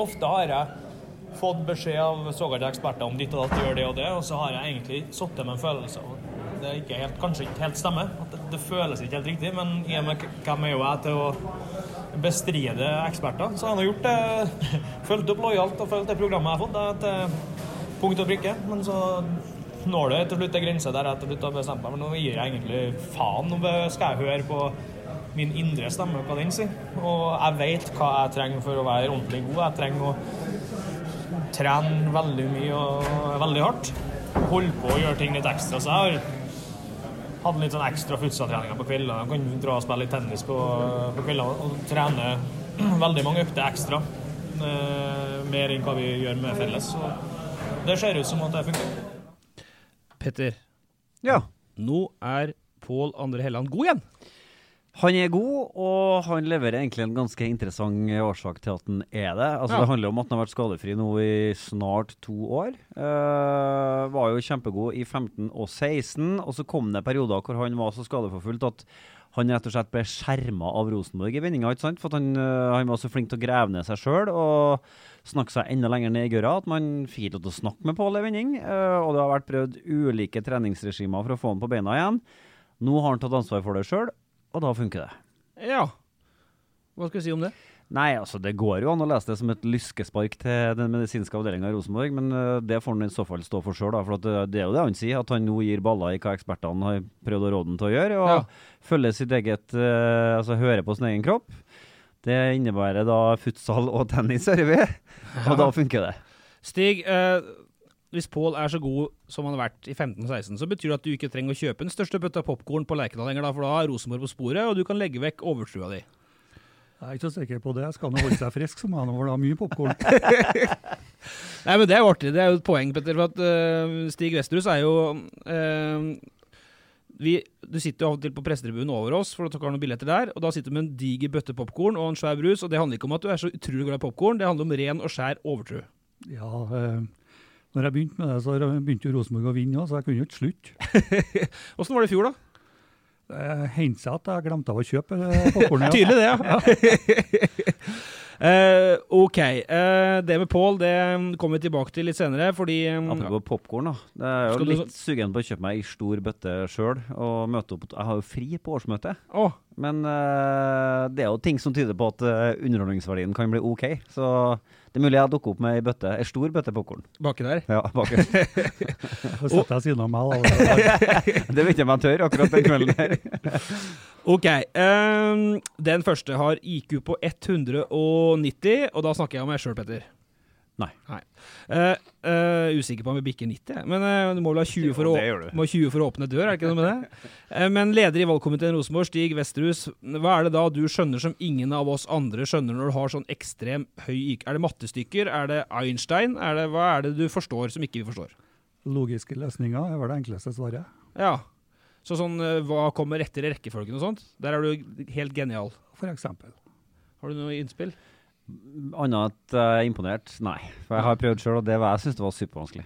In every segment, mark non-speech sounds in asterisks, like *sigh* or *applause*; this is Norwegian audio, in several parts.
ofte har jeg fått beskjed av såkalte eksperter om ditt og datt, gjør det og det, og så har jeg egentlig sittet med en følelse av at det ikke helt, kanskje ikke helt stemmer. At det, det føles ikke helt riktig, men i og med hvem er jo jeg til å bestride eksperter, så har jeg gjort det. *laughs* Fulgt opp lojalt og fulgt det programmet jeg har fått, det til punkt og prikke. Men så når det til slutt en grense der jeg til slutt har bestemt meg, men nå gir jeg egentlig faen. Nå skal jeg høre på min indre stemme, hva den sier. Og jeg vet hva jeg trenger for å være ordentlig god. Jeg trenger å trene veldig mye og veldig hardt. Holde på å gjøre ting litt ekstra. Så jeg har hatt litt sånn ekstra futsaltreninger på kveldene. Jeg kan dra og spille litt tennis på, på kveldene og trene *clears throat* veldig mange økter ekstra. Eh, mer enn hva vi gjør med felles. Så det ser ut som at det funker. Petter, Ja. nå er Pål André Helland god igjen. Han er god, og han leverer egentlig en ganske interessant årsak til at han er det. Altså, Ja. Det handler om at han har vært skadefri nå i snart to år. Uh, var jo kjempegod i 15 og 16, og så kom det perioder hvor han var så skadeforfulgt at han rett og slett ble skjerma av Rosenborg i vendinga. For han, eh, han var så flink til å grave ned seg sjøl og snakke seg enda lenger ned i gørra at man fikk ikke lov til å snakke med Pål i vending. eh, og det har vært prøvd ulike treningsregimer for å få han på beina igjen. Nå har han tatt ansvar for det sjøl, og da funker det. Ja. Hva skal vi si om det? Nei, altså det går jo an å lese det som et lyskespark til den medisinske avdelinga i Rosenborg, men eh, det får han i så fall stå for sjøl. For at det, det er jo det han sier, at han nå gir baller i hva ekspertene har prøvd å råde han til å gjøre. Og Ja. følge sitt eget eh, Altså høre på sin egen kropp. Det innebærer da futsal og tennis, hører vi. Og da funker det. Stig, eh, hvis Pål er så god som han har vært i 15-16, så betyr det at du ikke trenger å kjøpe den største bøtta popkorn på Lerkendal lenger, da, for da er Rosenborg på sporet, og du kan legge vekk overtrua di. Jeg er ikke så sikker på det. Skal han holde seg frisk, så må han ha mye popkorn. *laughs* Nei, men det er jo artig. Det er jo et poeng, Petter. For at uh, Stig Westerhus er jo uh, vi, Du sitter jo av og til på pressetribunen over oss, for dere har noen billetter der. Og da sitter du med en diger bøtte popkorn og en svær brus. Og det handler ikke om at du er så utrolig glad i popkorn, det handler om ren og skjær overtro. Ja, eh, når jeg begynte med det, så begynte jo Rosenborg å vinne òg, så jeg kunne jo ikke slutte. *laughs* Åssen var det i fjor, da? Det hendte seg at jeg glemte av å kjøpe eh, popkornet. *laughs* Tydelig det, ja. *laughs* Eh, OK. Uh, det med Pål det kommer vi tilbake til litt senere, fordi um, Apropos popkorn, da. Det er jo litt du- litt sugen på å kjøpe meg ei stor bøtte sjøl og møte opp. Jeg har jo fri på årsmøtet. Oh. Men uh, det er jo ting som tyder på at underholdningsverdien kan bli OK. Så det er mulig jeg dukker opp med ei bøtte, ei stor bøtte popkorn. baki der. Ja, baki. Så *laughs* setter jeg siden av meg. *laughs* Det vet jeg om jeg tør akkurat den kvelden her. *laughs* OK. Um, den første har IQ på 190, og da snakker jeg om meg sjøl, Petter. Nei. Nei. Uh, uh, usikker på om vi bikker 90, jeg. men uh, du må vel ha 20 for, å, må 20 for å åpne dør, er det ikke noe med det? *laughs* Eh, men leder i valgkomiteen Rosenborg, Stig Vesterhus, hva er det da du skjønner som ingen av oss andre skjønner når du har sånn ekstrem høy IQ? Er det mattestykker? Er det Einstein? Er det, hva er det du forstår som ikke vi forstår? Logiske løsninger er vel det enkleste svaret. Ja. Så sånn, eh, hva kommer etter i rekkefølgen og sånt? Der er du helt genial. For eksempel. Har du noe innspill? Annet at jeg er imponert? Nei. For jeg har prøvd sjøl, og det var, jeg syns det var supervanskelig.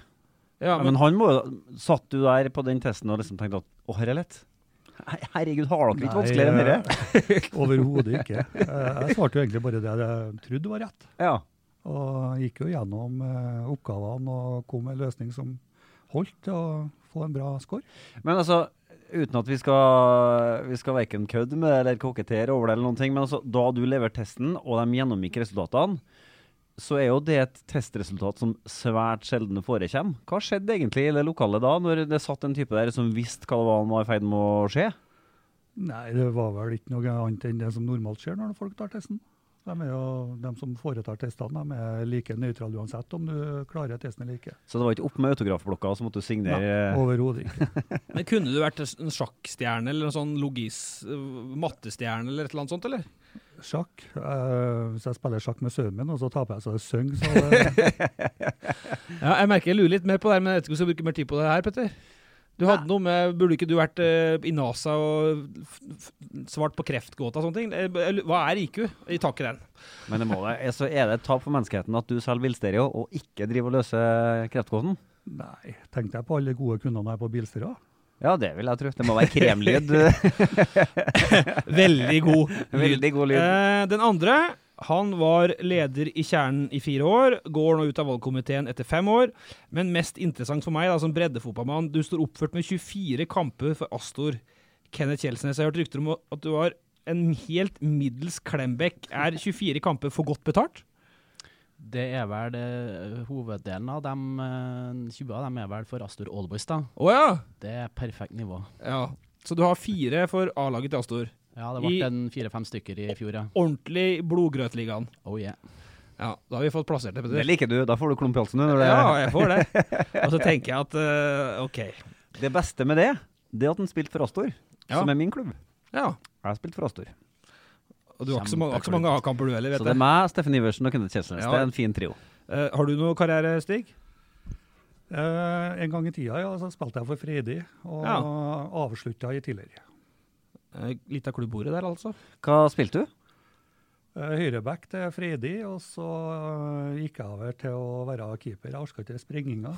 Ja, men, han må jo Satt du der på den testen og liksom tenkte at å, her er lett? Herregud, har dere ikke vanskeligere enn dette? eh, *laughs* Overhodet ikke. Eh, Jeg svarte jo egentlig bare det jeg trodde var rett. Ja. Og gikk jo gjennom eh, oppgavene og kom med en løsning som holdt til å få en bra score. Men altså, uten at vi skal, vi skal verken kødde med det eller kokettere over det, eller noen ting, men altså, da du leverte testen, og de gjennomgikk resultatene, så er jo det et testresultat som svært sjelden forekommer. Hva skjedde egentlig i det lokalet da, når det satt en type der som visste hva det var han var i ferd med å skje? Nei, det var vel ikke noe annet enn det som normalt skjer når folk tar testen. De, er jo, de som foretar testene, de er like nøytrale uansett om du klarer testen eller ikke. Så det var ikke opp med autografblokka, så måtte du signere Nei, overhodet ikke. *laughs* Men kunne du vært en sjakkstjerne eller en sånn logis, eh, mattestjerne eller et eller annet sånt, eller? Sjakk. Uh, hvis jeg spiller sjakk med sønnen min, og så taper jeg så jeg synger, så det, *laughs* *laughs* Ja, jeg merker jeg lurer litt mer på det her, men jeg vet ikke om vi skal bruke mer tid på det her, Petter. Du hadde noe med, Burde ikke du vært uh, i NASA og f f svart på kreftgåta og sånne ting? Eh, Hva er IQ? I tak i den. Men det må det. Eh, Så er det et tap for menneskeheten at du selger bilstereo og ikke driver og løser kreftgåten? Nei, tenkte jeg på alle gode kundene her på bilstereo. Ja, det vil jeg tro. Det må være kremlyd. *laughs* Veldig god *laughs* lyd. Veldig god lyd. Eh, den andre, han var leder i Kjernen i fire år, går nå ut av valgkomiteen etter fem år. Men mest interessant for meg da, som breddefotballmann, du står oppført med 24 kamper for Astor. Kenneth Kjelsnes, jeg har hørt rykter om at du var en helt middels Klembekk. Er 24 kamper for godt betalt? Det er vel det, hoveddelen av dem, eh, 20 av dem er vel for Astor Allboys, da. Oh, ja. Det er perfekt nivå. ja. Så du har fire for A-laget til Astor. Ja, det ble en fire-fem stykker i fjor, ja. Ordentlig blodgrøtligaen. Oh yeah. Ja, da har vi fått plassert det. Det liker du. Da får du klump i halsen. Når det, Ja, jeg får det. *laughs* Og så tenker jeg at uh, OK. det beste med det, det er at han spilte for Astor, Ja. som er min klubb. Ja. Jeg har spilt for Astor. Og du har ikke så mange, ikke så mange A-kamper du heller, Så det er meg, Steffen Iversen og Kenneth Kjelsnes. Ja. Det er en fin trio. Uh, har du noe karriere, Stig? Uh, en gang i tida ja, så spilte jeg for Freidig, og Ja. avslutta i tidligere. Eh, litt av klubbordet der, altså. Hva spilte du? Eh, Høyreback til Freidig, og så eh, gikk jeg over til å være keeper. Jeg orka ikke springinga.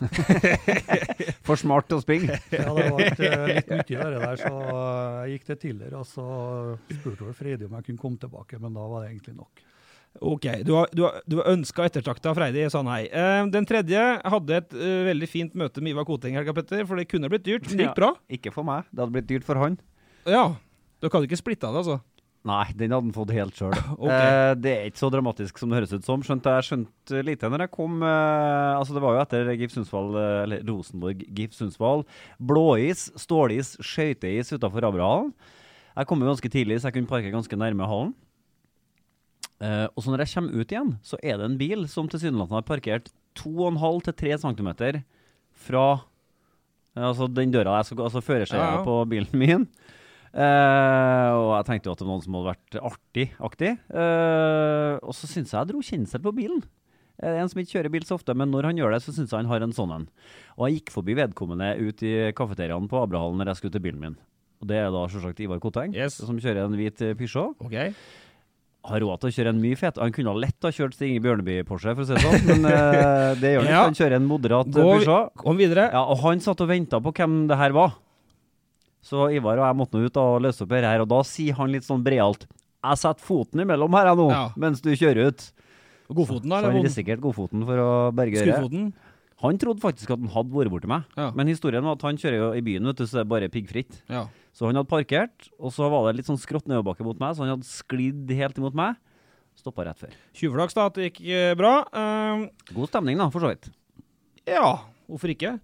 *laughs* For smart til å springe. *laughs* Ja, det var litt, eh, litt mye av det der, så jeg gikk til Tiller, og så spurte vel Freidig om jeg kunne komme tilbake, men da var det egentlig nok. Ok, du har, du har, du har ønska ettertrakta Freidig, sa nei. Eh, den tredje hadde et uh, veldig fint møte med Ivar Koteng, Helga Petter, for det kunne blitt dyrt, men det gikk bra. Ikke for meg. Det hadde blitt dyrt for han. Ja. Dere du ikke splitte det, altså? Nei, den hadde han fått helt sjøl. *laughs* okay. eh, det er ikke så dramatisk som det høres ut som. Skjønte jeg skjønte lite når jeg kom eh, Altså Det var jo etter GIF Sundsvall, eh, eller Rosenborg GIF Sundsvall. Blåis, stålis, skøyteis utafor Abrahallen. Jeg kom jo ganske tidlig, så jeg kunne parke ganske nærme hallen. Eh, og så når jeg kommer ut igjen, så er det en bil som tilsynelatende har parkert 2,5 til 3 cm fra eh, altså den døra jeg skal gå, altså førersida Ja, ja. på bilen min. Eh, og jeg tenkte jo at det var noen som hadde vært artig-aktig. Uh, og så syns jeg jeg dro kjensel på bilen. Eh, en som ikke kjører bil så ofte, men når han gjør det, så syns jeg han har en sånn en. Og jeg gikk forbi vedkommende ut i kafeteriaen på Abrahallen når jeg skulle til bilen min. Og det er da selvsagt Ivar Koteng, Yes. som kjører en hvit eh, Peugeot. Okay Har råd til å kjøre en mye fet. Han kunne lett ha kjørt Stig Inge Bjørneby-Porsche, for å si det sånn, men uh, det gjør han ikke. *laughs* Han kjører en moderat eh, Gå Peugeot. Kom videre. Ja, og han satt og venta på hvem det her var. Så Ivar og jeg måtte nå ut og løse opp her, og da sier han litt sånn brealt Jeg setter foten imellom her, jeg nå, Ja. mens du kjører ut. Godfoten, da? Så han risikerte godfoten for å berge øret. Han trodde faktisk at han hadde vært borti meg, Ja. men historien var at han kjører jo i byen, vet du, så det er bare piggfritt. Ja. Så han hadde parkert, og så var det litt sånn skrått nedoverbakke mot meg, så han hadde sklidd helt imot meg. Stoppa rett før. Tjuvflaks, da, at det gikk eh, bra. Uh, God stemning, da, for så vidt. ja, hvorfor ikke?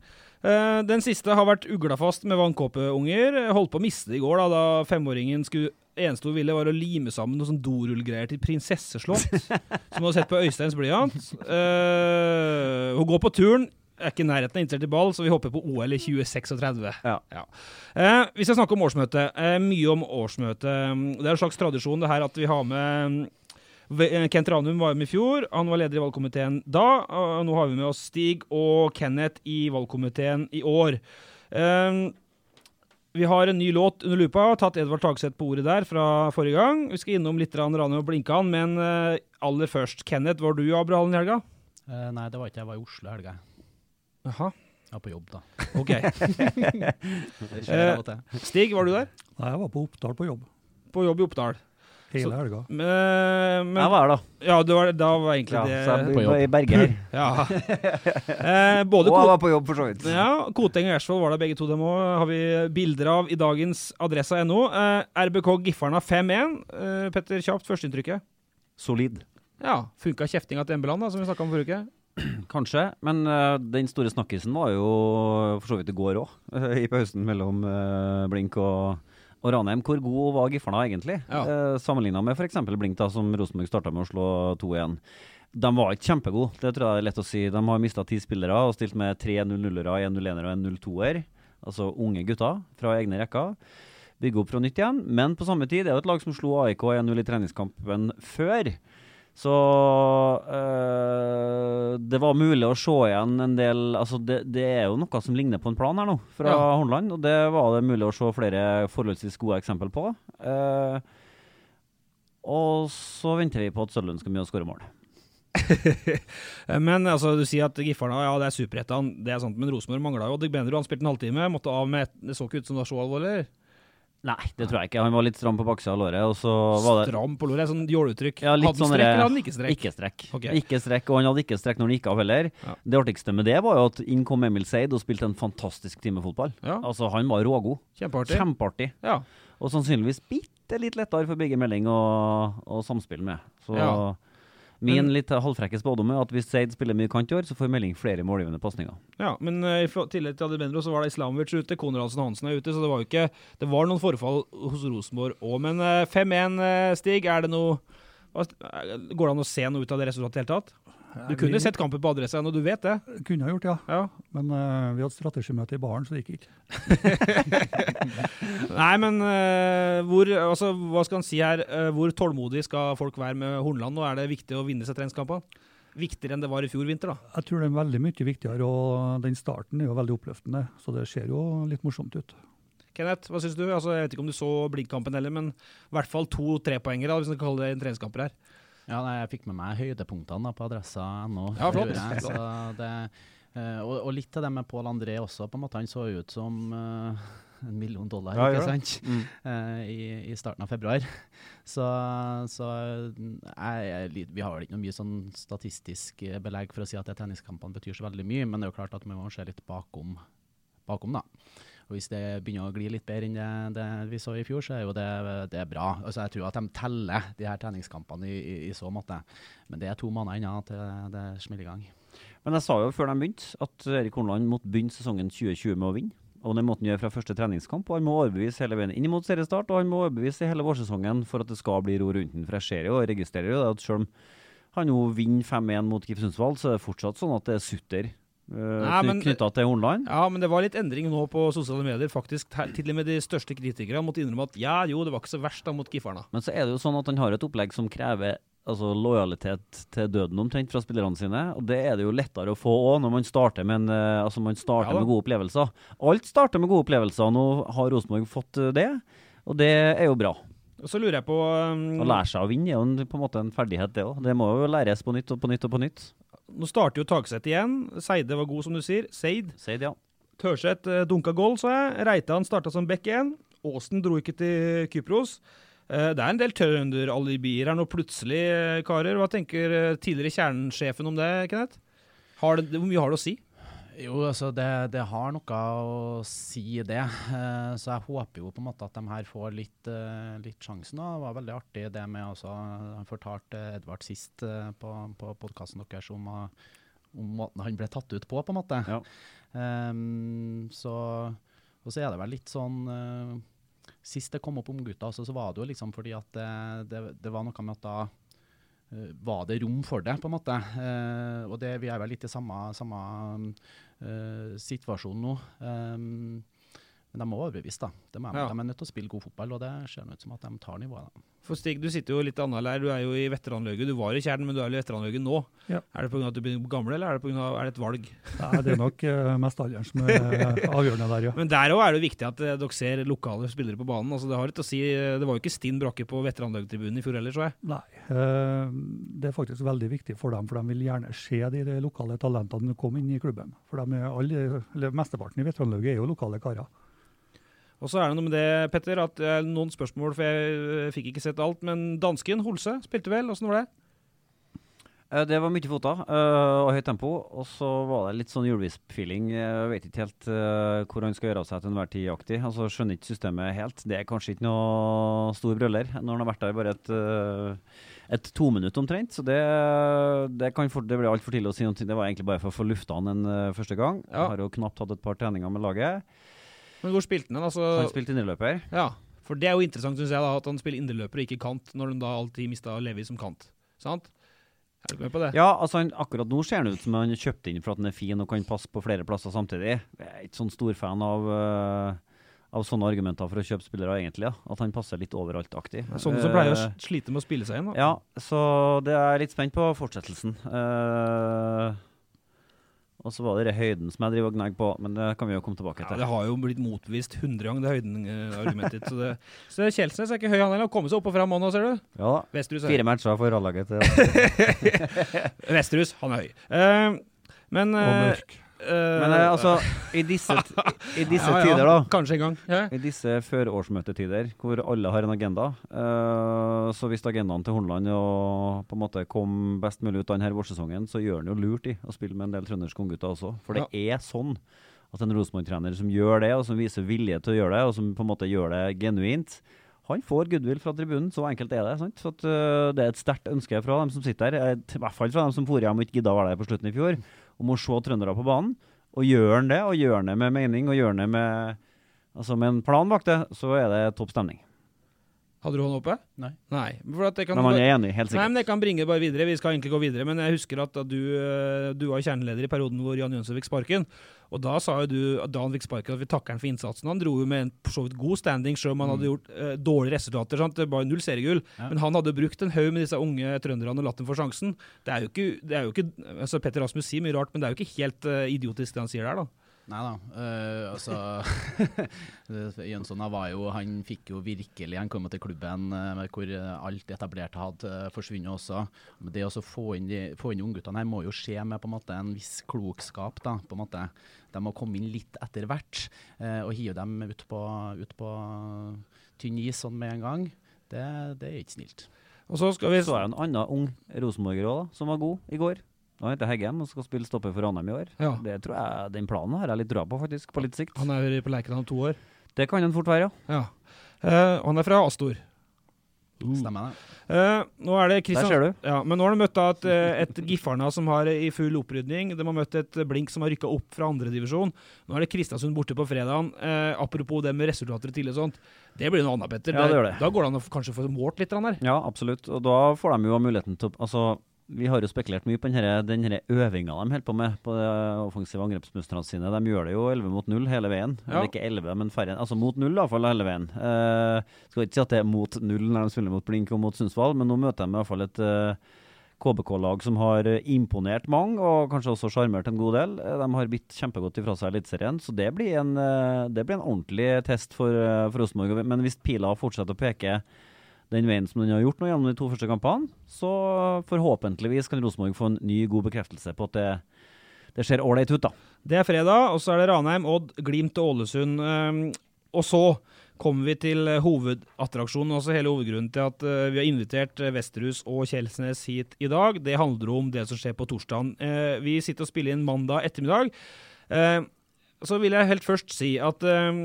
Eh, den siste har vært uglafast med vannkåpeunger. Holdt på å miste det i går, da, da femåringen skulle eneste hun ville, var å lime sammen noe sånn dorullgreier til prinsesseslott. *laughs* som hun har sett på Øysteins blyant. Uh, hun går på turen. Er ikke i nærheten av interessert i ball, så vi hopper på OL i 2036. Ja. Eh, vi skal snakke om årsmøtet. Uh, mye om årsmøtet. Det er en slags tradisjon det her at vi har med eh, Kent Ranum var med i fjor. Han var leder i valgkomiteen da. Og nå har vi med oss Stig og Kenneth i valgkomiteen i år. Eh, vi har en ny låt under lupa. Tatt Edvard Tagseth på ordet der fra forrige gang. Vi skal innom litt Ranum og Blinkan, men eh, aller først. Kenneth, var du i Abrahallen i helga? Eh, nei, det var ikke jeg. Jeg var i Oslo i helga. Jaha. Jeg var på jobb, da. OK. *laughs* Stig, var du der? Nei, jeg var på Oppdal på jobb På jobb i Oppdal. Hele Så- helga. Men, men, Jeg var her, da. Ja, det var, da var egentlig Ja, det så jeg På jobb. var i Berge. *laughs* Ja. Eh, både Og jeg var på jobb, for så vidt. ja, Koteng og Gjersvold var der begge to. Dem òg har vi bilder av i dagens adressa.no. Eh, RBK Giffarna 5-1. Eh, Petter, kjapt førsteinntrykket. Solid. Ja, Funka kjeftinga til Embeland, da, som vi snakka om forrige uke? *clears throat* Kanskje, men uh, den store snakkisen var jo for så vidt i går òg, *laughs* i pausen mellom uh, Blink og, og Ranheim. Hvor god var Giffarna egentlig? Ja. Eh, Sammenligna med f.eks. Blink, da, som Rosenborg starta med å slå 2-1. De var ikke kjempegode, det tror jeg er lett å si. De har mista ti spillere og stilt med tre 0-0-ere, en 0-1-er og en 0-2-er. Altså unge gutter fra egne rekker. Bygge opp fra nytt igjen. Men på samme tid det er jo et lag som slo AIK 1-0 i treningskampen før. Så øh, det var mulig å se igjen en del Altså, det, det er jo noe som ligner på en plan her nå, fra Ja. Hornland. Og det var det mulig å se flere forholdsvis gode eksempel på. Uh, og så venter vi på at Sølund skal mye å skåre mål. *laughs* Men altså, du sier at Giffarna ja, det er superettan, det er sant, men Rosenborg mangla jo Digbenro. Han spilte en halvtime, måtte av med et, Det så ikke ut som det var så alvorlig? Nei, det tror jeg ikke. Han var litt stram på baksida av låret, og så var det Stram på låret, sånn jåleuttrykk. Ja, hadde han sånn strekk, eller hadde han ikke strekk? Ikke strekk. Okay. Ikke strekk, Og han hadde ikke strekk når han gikk av heller. Ja. Det artigste med det var jo at inn kom Emil Seid og spilte en fantastisk time fotball. Ja, Altså, han var rågod. Kjempeartig. Kjempeartig. Ja. Og sannsynligvis bitte litt lettere for begge melding og, å samspille med. Så Ja. Min litt halvfrekke spådom er at hvis Seid spiller mye kant i år, så får melding flere målgivende pasninger. Ja, men eh, i tillegg til Adibendro så var det Islamovic ute, Konradsen Hansen er ute, så det var jo ikke Det var noen forfall hos Rosenborg òg, men eh, 5-1, eh, Stig, er det noe eh, Går det an å se noe ut av det resultatet i det hele tatt? Du kunne vi, sett kampen på adressa, og du vet det. Kunne ha gjort, ja. Ja. Men uh, vi hadde strategimøte i baren, så det gikk ikke. *laughs* Nei, men uh, hvor Altså, hva skal han si her? Uh, hvor tålmodig skal folk være med Hornland? Og er det viktig å vinne seg treningskampene? Viktigere enn det var i fjor vinter, da. Jeg tror det er veldig mye viktigere, og den starten er jo veldig oppløftende. Så det ser jo litt morsomt ut. Kenneth, hva syns du? Altså, jeg vet ikke om du så Blink-kampen heller, men i hvert fall to trepoengere, hvis man kan kalle det en treningskamper her. Ja, nei, jeg fikk med meg høydepunktene da, på adressa.no. Ja, flott. Så det, eh, og, og litt av det med Pål André også. på en måte Han så ut som uh, *laughs* en million dollar, Ja, ikke sant? Mm. Eh, i, I starten av februar. *laughs* Så, så jeg, jeg, vi har ikke noe mye sånn statistisk belegg for å si at tenniskampene betyr så veldig mye, men det er jo klart at vi må se litt bakom, bakom da. Og Hvis det begynner å gli litt bedre enn det, det vi så i fjor, så er jo det, det er bra. Altså Jeg tror at de teller de her treningskampene i, i, i så måte. Men det er to måneder unna til det smeller i gang. Men jeg sa jo før de begynte, at Erik Hornland måtte begynne sesongen 2020 med å vinne. Og det måtte han gjøre fra første treningskamp. Og han må overbevise hele veien inn mot seriestart, og han må overbevise hele vårsesongen for at det skal bli ro rundt den. For jeg ser jo og registrerer jo at selv om han nå vinner 5-1 mot Sundsvall, så er det fortsatt sånn at det er sutter uh, knytta til Hornland. Ja, men det var litt endring nå på sosiale medier. Faktisk, her- Til og med de største kritikerne måtte innrømme at ja, jo, det var ikke så verst da mot Giffarna. Men så er det jo sånn at han har et opplegg som krever altså, lojalitet til døden omtrent fra spillerne sine. Og det er det jo lettere å få òg når man starter, med, en, eh, altså, man starter Ja med gode opplevelser. Alt starter med gode opplevelser. Nå har Rosenborg fått eh, det, og det er jo bra. Og så lurer jeg på um, Å lære seg å vinne er jo på en måte en ferdighet, det òg. Det må jo læres på nytt og på nytt og på nytt. Nå starter jo Tagseth igjen. Seide var god, som du sier. Seid. Seid, ja. Tørseth eh, dunka goal, sa jeg. Reitan starta som back igjen. Aasen dro ikke til Kypros. Eh, det er en del trønderalibier her nå plutselig, eh, karer. Hva tenker tidligere kjernesjefen om det, Kenneth? Har det, hvor mye har det å si? Jo, altså det, det har noe å si, det. Eh, så jeg håper jo på en måte at de her får litt, eh, litt sjansen. da. Det var veldig artig det med også Han fortalte Edvard sist eh, på, på podkasten deres om, om måten han ble tatt ut på, på en måte. Ja. Um, så, og så er det vel litt sånn Sist det kom opp om gutta, så, så var det jo liksom fordi at det, det, det var noe med at da var det rom for det, på en måte. Eh, og det, vi er vel litt i samme, samme eh, situasjon nå. Ehm, men de må overbevise, da. De er, Ja. de er nødt til å spille god fotball, og det ser ut som at de tar nivået. da. For Stig, du sitter jo litt annet lær. Du er jo i veteranlauget. Du var i Tjern, men du er jo i veteranlauget nå. Ja. Er det pga. at du blir gammel, eller er det, på grunn av, er det et valg? Nei, det er nok uh, mest alderen som er avgjørende der, ja. Men der òg er det jo viktig at eh, dere ser lokale spillere på banen. Altså, det, har litt å si, det var jo ikke stinn brakke på veteranlaugtribunen i fjor heller, så jeg. Nei. eh, Det er faktisk veldig viktig for dem, for de vil gjerne se de, de lokale talentene komme inn i klubben. For de er alle, eller Mesteparten i veteranlauget er jo lokale karer. Og så er det noe med det, Petter, at eh, noen spørsmål, for jeg eh, fikk ikke sett alt. Men dansken, Holse, spilte vel? Åssen var det? Eh, Det var mye fota og høyt tempo. Og så var det litt sånn julevisp-feeling. Jeg vet ikke helt hvor han skal gjøre av seg til enhver tid aktig. Altså, skjønner ikke systemet helt. Det er kanskje ikke noe stor brøller når han har vært der bare et, et tominutt omtrent. Så det, det, kan for, det blir altfor tidlig å si noe. Det var egentlig bare for å få lufta han en første gang. Ja. Har jo knapt hatt et par treninger med laget. Men hvor spilte han? Altså, Han spilte indreløper. ja, for det er jo interessant, syns jeg, da, at han spiller indreløper og ikke kant, når han da alltid mista Levi som kant. Sant? Er du med på det? Ja, altså han, akkurat nå ser han ut som han er kjøpt inn for at han er fin og kan passe på flere plasser samtidig. Jeg er ikke sånn stor fan av, uh av sånne argumenter for å kjøpe spillere, egentlig. Ja. At han passer litt overalt-aktig. Er Sånne som pleier å Eh, slite med å spille seg inn. Da. Ja, så det er jeg litt spent på fortsettelsen. Eh, og så var det høyden som jeg driver og gnagger på, men det kan vi jo komme tilbake Ja, til. det har jo blitt motbevist 100 ganger, det høyden-argumentet ditt. Så, det, så Kjelsnes er ikke høy, han heller. Har kommet seg opp og fram nå, ser du. Ja da. Vesterhus er Fire matcher for ralllaget til *laughs* Vesterhus, han er høy. Uh, men Og eh, mørk. Eh, Men eh, altså, i disse, i *laughs* disse ja, ja, tider, da. Kanskje en gang. Ja. I disse førårsmøtetider, hvor alle har en agenda, eh, så hvis agendaen til Horneland er på en måte kom best mulig ut av denne vårsesongen, så gjør han jo lurt i å spille med en del trønderske unggutter også. For det er sånn at en Rosenborg-trener som gjør det, og som viser vilje til å gjøre det, og som på en måte gjør det genuint, han får goodwill fra tribunen. Så enkelt er det. sant? Så at, eh, Det er et sterkt ønske fra dem som sitter her, eh, i hvert fall fra dem som for hjem og ikke gidda å være der på slutten i fjor, om å se trøndere på banen. Og gjør han det, og gjør han det med mening, og gjør han det med, altså med en plan bak det, så er det topp stemning. Hadde du hånda oppe? Nei. Nei. For at det kan Men man er enig, helt Nei, men Jeg kan bringe det bare videre. Vi skal egentlig gå videre. Men jeg husker at du, eh, du var kjerneleder i perioden hvor Jan Jønsson fikk sparken. Og da sa jo du da han fikk sparken at vi takker han for innsatsen. Han dro jo med en for så vidt god standing, selv om han hadde gjort eh, dårlige resultater. Sant? Det var null seriegull. Ja. Men han hadde brukt en haug med disse unge trønderne og latt dem få sjansen. Det er jo ikke, det er jo ikke altså Petter Rasmus sier mye rart, men det er jo ikke helt eh, idiotisk det han sier der, da. Nei da. Uh, altså *laughs* Jønsson var jo Han fikk jo virkelig Han kom til klubben uh, hvor eh, alt etablerte hadde uh, forsvunnet også. Men det å få inn, de, få inn ungguttene her må jo skje med på en måte en viss klokskap. da, på en måte. De må komme inn litt etter hvert. og hive dem ut på, ut på tynn is sånn med en gang, det, det er ikke snilt. Og så skal vi er en annen ung rosenborger òg, som var god i går. Han heter Heggem og skal spille stopper for Ranheim i år. Ja. Det tror jeg, Den planen har jeg litt troa på, faktisk, på litt sikt. Han er på Lerkendal om to år. Det kan han fort være, ja. Ja. Eh, han er fra Astor. Stemmer det? Eh, nå er det Kristian... Der ser du. Ja, men nå har de møtt et, eh, et Giffarna som har i full opprydning. De har møtt et Blink som har rykka opp fra andredivisjon. Nå er det Kristiansund borte på fredagen. Eh, apropos det med resultater tidlig og sånt. Det blir noe annet, Petter. Ja, det gjør det. Da går det an å kanskje få målt litt der. Ja, absolutt. Og da får de jo muligheten til å Altså, vi har jo spekulert mye på denne, denne øvinga de holder på med på det offensive angrepsmønstrene sine. De gjør det jo 11 mot 0 hele veien. Ja. Eller ikke 11, men færre. Altså mot 0 i hvert fall hele veien. Uh, skal ikke si at det er mot 0 når de spiller mot Blink og mot Sundsvall, men nå møter de i hvert fall et uh, KBK-lag som har eh, imponert mange, og kanskje også sjarmert en god del. Eh, De har bitt kjempegodt ifra seg Eliteserien, så det blir, en, eh, det blir en ordentlig test for, eh, for Rosenborg. Men hvis pila fortsetter å peke den veien som den har gjort nå gjennom de to første kampene, så forhåpentligvis kan Rosenborg få en ny, god bekreftelse på at det, det ser ålreit ut, da. Det er fredag, og så er det Ranheim, Odd, Glimt og Ålesund. Um, og så kommer vi til eh, hovedattraksjonen, altså hele hovedgrunnen til at eh, vi har invitert eh, Vesterhus og Kjelsnes hit i dag. Det handler om det som skjer på torsdagen. Eh, vi sitter og spiller inn mandag ettermiddag. Eh, så vil jeg helt først si at eh,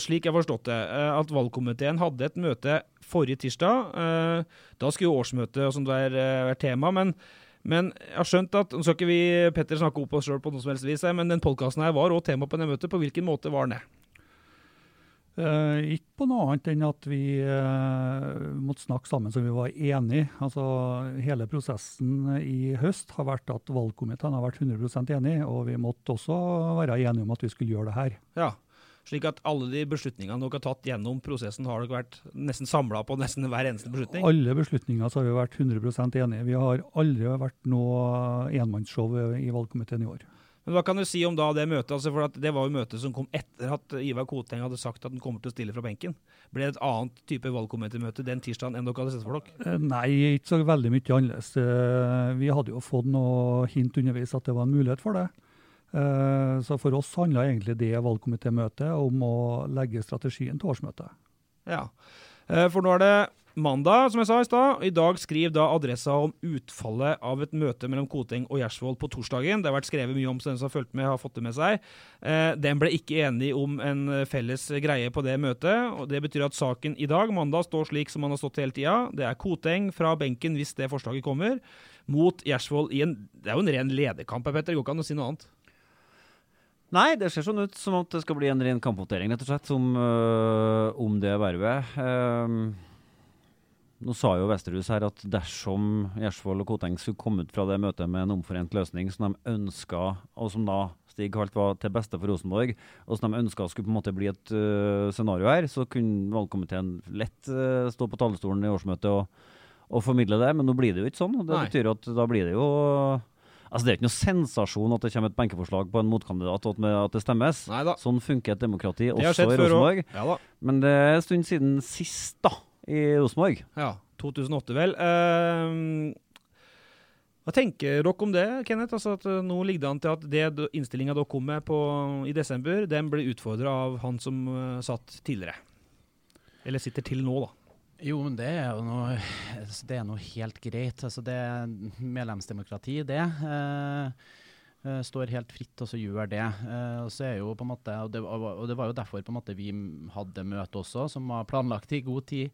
slik jeg har forstått det, eh, at valgkomiteen hadde et møte forrige tirsdag. Eh, da skulle jo årsmøtet og sånt være, være tema, men Men jeg har skjønt at Nå skal ikke vi Petter, snakke opp oss sjøl på noe som helst vis, men den podkasten her var òg tema på det møtet. På hvilken måte var den det? Eh, ikke på noe annet enn at vi eh, måtte snakke sammen så vi var enige. Altså, hele prosessen i høst har vært at valgkomiteen har vært 100% enig, og vi måtte også være enige om at vi skulle gjøre det her. Ja, slik at alle de beslutningene dere har tatt gjennom prosessen, har dere vært nesten samla på nesten hver eneste beslutning? Alle beslutninger så har vi vært 100% enige. Vi har aldri vært noe enmannsshow i valgkomiteen i år. Men Hva kan du si om da det møtet? Altså for Det var jo møtet som kom etter at Ivar Koteng hadde sagt at han kommer til å stille fra benken. Ble det et annet type valgkomitémøte den tirsdagen enn dere hadde sett for dere? Eh, Nei, ikke så veldig mye annerledes. Eh, Vi hadde jo fått noe hint underveis at det var en mulighet for det. Eh, Så for oss handla egentlig det valgkomitémøtet om å legge strategien til årsmøtet. Ja. Eh, For nå er det mandag, som jeg sa i stad. I dag skriver da Adressa om utfallet av et møte mellom Koteng og Gjersvold på torsdagen. Det har vært skrevet mye om, så den som har fulgt med, har fått det med seg. Eh, Den ble ikke enig om en felles greie på det møtet. og Det betyr at saken i dag, mandag, står slik som man har stått hele tida. Det er Koteng fra benken hvis det forslaget kommer, mot Gjersvold i en Det er jo en ren lederkamp, Petter. Det går ikke an å si noe annet. Nei, det ser sånn ut som at det skal bli en ren kampvotering, rett og slett, om, øh, om det vervet. Um, nå sa jo Vesterhus her at dersom Gjersvold og Koteng skulle komme ut fra det møtet med en omforent løsning som de ønska, og som da Stig Halt var til beste for Rosenborg, og som de ønska skulle på en måte bli et øh, scenario her, så kunne valgkomiteen lett øh, stå på talerstolen i årsmøtet og, og formidle det. Men nå blir det jo ikke sånn. og Det Nei. betyr at da blir det jo Altså Det er ikke noe sensasjon at det kommer et benkeforslag på en motkandidat, og at det stemmes. Neida. Sånn funker et demokrati, også i. Rosenborg. Ja da. Men det er en stund siden sist, da, i Rosenborg. Ja, 2008 vel. Uh, hva tenker dere om det, Kenneth? Altså at eh, Nå ligger det an til at det innstillinga dere kom med på, i desember, den ble utfordra av han som eh, satt tidligere. Eller sitter til nå, da. Jo, men det er jo noe, det er noe helt greit. Altså, det er medlemsdemokrati, det. Eh, eh, står helt fritt, og så gjør det. Eh, og så er jo på en måte, og det, og det var jo derfor på en måte vi hadde møte også, som var planlagt i god tid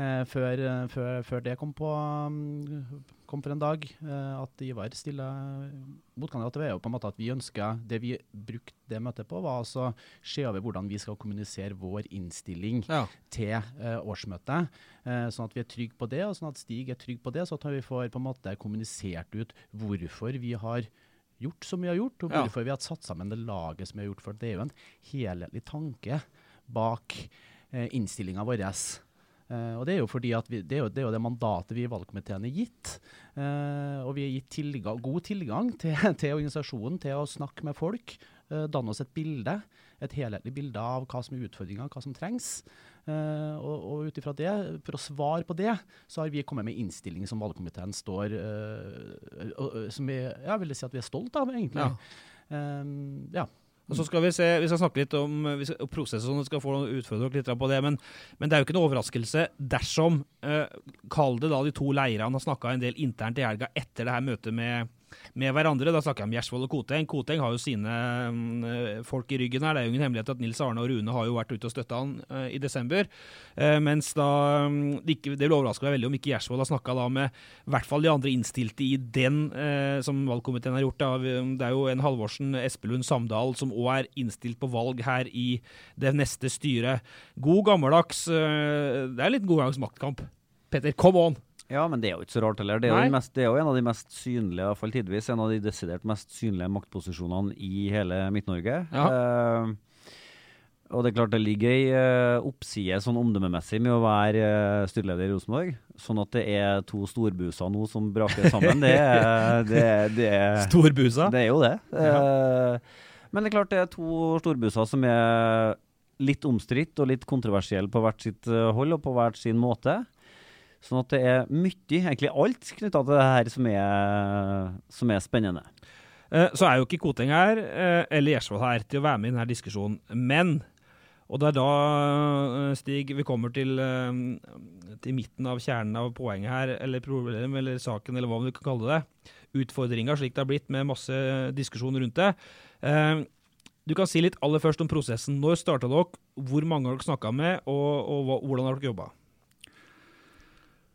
eh, før, eh, før, før det kom, på, mm, kom for en dag. eh, at Ivar stiller motkandidat. til jo på en måte at vi ønska Det vi brukte det møtet på, var altså se over hvordan vi skal kommunisere vår innstilling Ja. til eh, årsmøtet. eh, sånn at vi er trygge på det, og sånn at Stig er trygg på det. Så at vi får på en måte kommunisert ut hvorfor vi har gjort som vi har gjort, og Ja. hvorfor vi har satt sammen det laget som vi har gjort. For det er jo en helhetlig tanke bak eh, innstillinga vår. Eh, og det er jo fordi at vi, det, er jo, det er jo det mandatet vi i valgkomiteen er gitt. Uh, og vi er gitt tilgang, god tilgang til, *laughs* til organisasjonen til å snakke med folk. Uh, danne oss et bilde, et helhetlig bilde av hva som er utfordringa, hva som trengs. Og og ut ifra det, for å svare på det, så har vi kommet med innstilling som valgkomiteen står Som vi ja, vil si at vi er stolt av, egentlig. Ja. Ja. Og så skal Vi se, vi skal snakke litt om vi skal, prosesser, sånn skal få utfordre dere litt på det. Men, men det er jo ikke noe overraskelse dersom eh, Kall det da de to leirene har snakka en del internt i helga etter det her møtet med, med hverandre. Da snakker jeg om Gjersvold og Koteng. Koteng har jo sine mm, folk i ryggen her. Det er jo ingen hemmelighet at Nils Arne og Rune har jo vært ute og støtta han eh, i desember. Eh, mens da mm, det, vil overraske meg veldig om ikke Gjersvold har snakka med i hvert fall de andre innstilte i den eh, som valgkomiteen har gjort. Da. Det er jo en Halvorsen, Espelund, Samdal som òg er innstilt på valg her i det neste styret. God gammeldags eh, Det er litt god gammeldags maktkamp. Petter, come on! Ja, men det er jo ikke så rart heller. Det er, jo mest, det er jo en av de mest synlige, i hvert fall tidvis, en av de desidert mest synlige maktposisjonene i hele Midt-Norge. Eh, og det er klart det ligger ei eh, oppside sånn omdømmemessig med å være eh, styreleder i Rosenborg. Sånn at det er to storbuser nå som braker sammen, det, er- *laughs* det, det, er- Storbusa. det er jo det. Ja. men det er klart det er to storbuser som er litt omstridt og litt kontroversielle på hvert sitt hold og på hvert sin måte. Sånn at det er mye, egentlig alt, knytta til det her som er, som er spennende. Eh, Så er jo ikke Koteng her, eh, eller Gjersvold her, til å være med i denne diskusjonen. Men og det er da, eh, Stig, vi kommer til, til midten av kjernen av poenget her, eller problemet, eller saken, eller hva vi kan kalle det. Utfordringa, slik det har blitt, med masse diskusjon rundt det. Du kan si litt aller først om prosessen. Når starta dere? Hvor mange har dere snakka med, og, og hva, hvordan har dere jobba?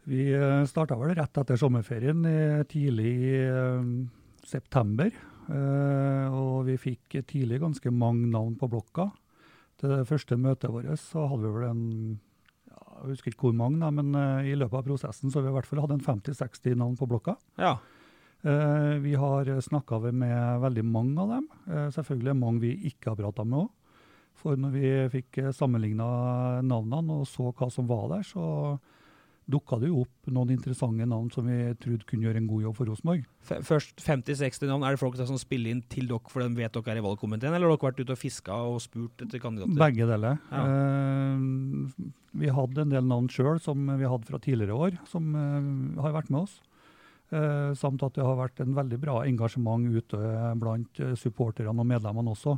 Vi uh, starta vel rett etter sommerferien, tidlig i uh, september. Og vi fikk tidlig ganske mange navn på blokka. Til det første møtet vårt så hadde vi vel en ja, Jeg husker ikke hvor mange, men i løpet av prosessen så hadde vi i hvert fall hatt en 50-60 navn på blokka. Ja. Vi har snakka med veldig mange av dem. selvfølgelig mange vi ikke har prata med òg. For når vi fikk sammenligna navnene og så hva som var der, så dukka det jo opp noen interessante navn som vi trodde kunne gjøre en god jobb for Rosenborg. Først 50-60 navn. Er det folk som spiller inn til dere fordi de vet dere er i valgkomiteen, eller har dere vært ute og fiska og spurt etter kandidater? Begge deler. Ja. Eh, vi hadde en del navn sjøl som vi hadde fra tidligere år, som eh, har vært med oss. Eh, samt at det har vært en veldig bra engasjement ute blant supporterne og medlemmene også.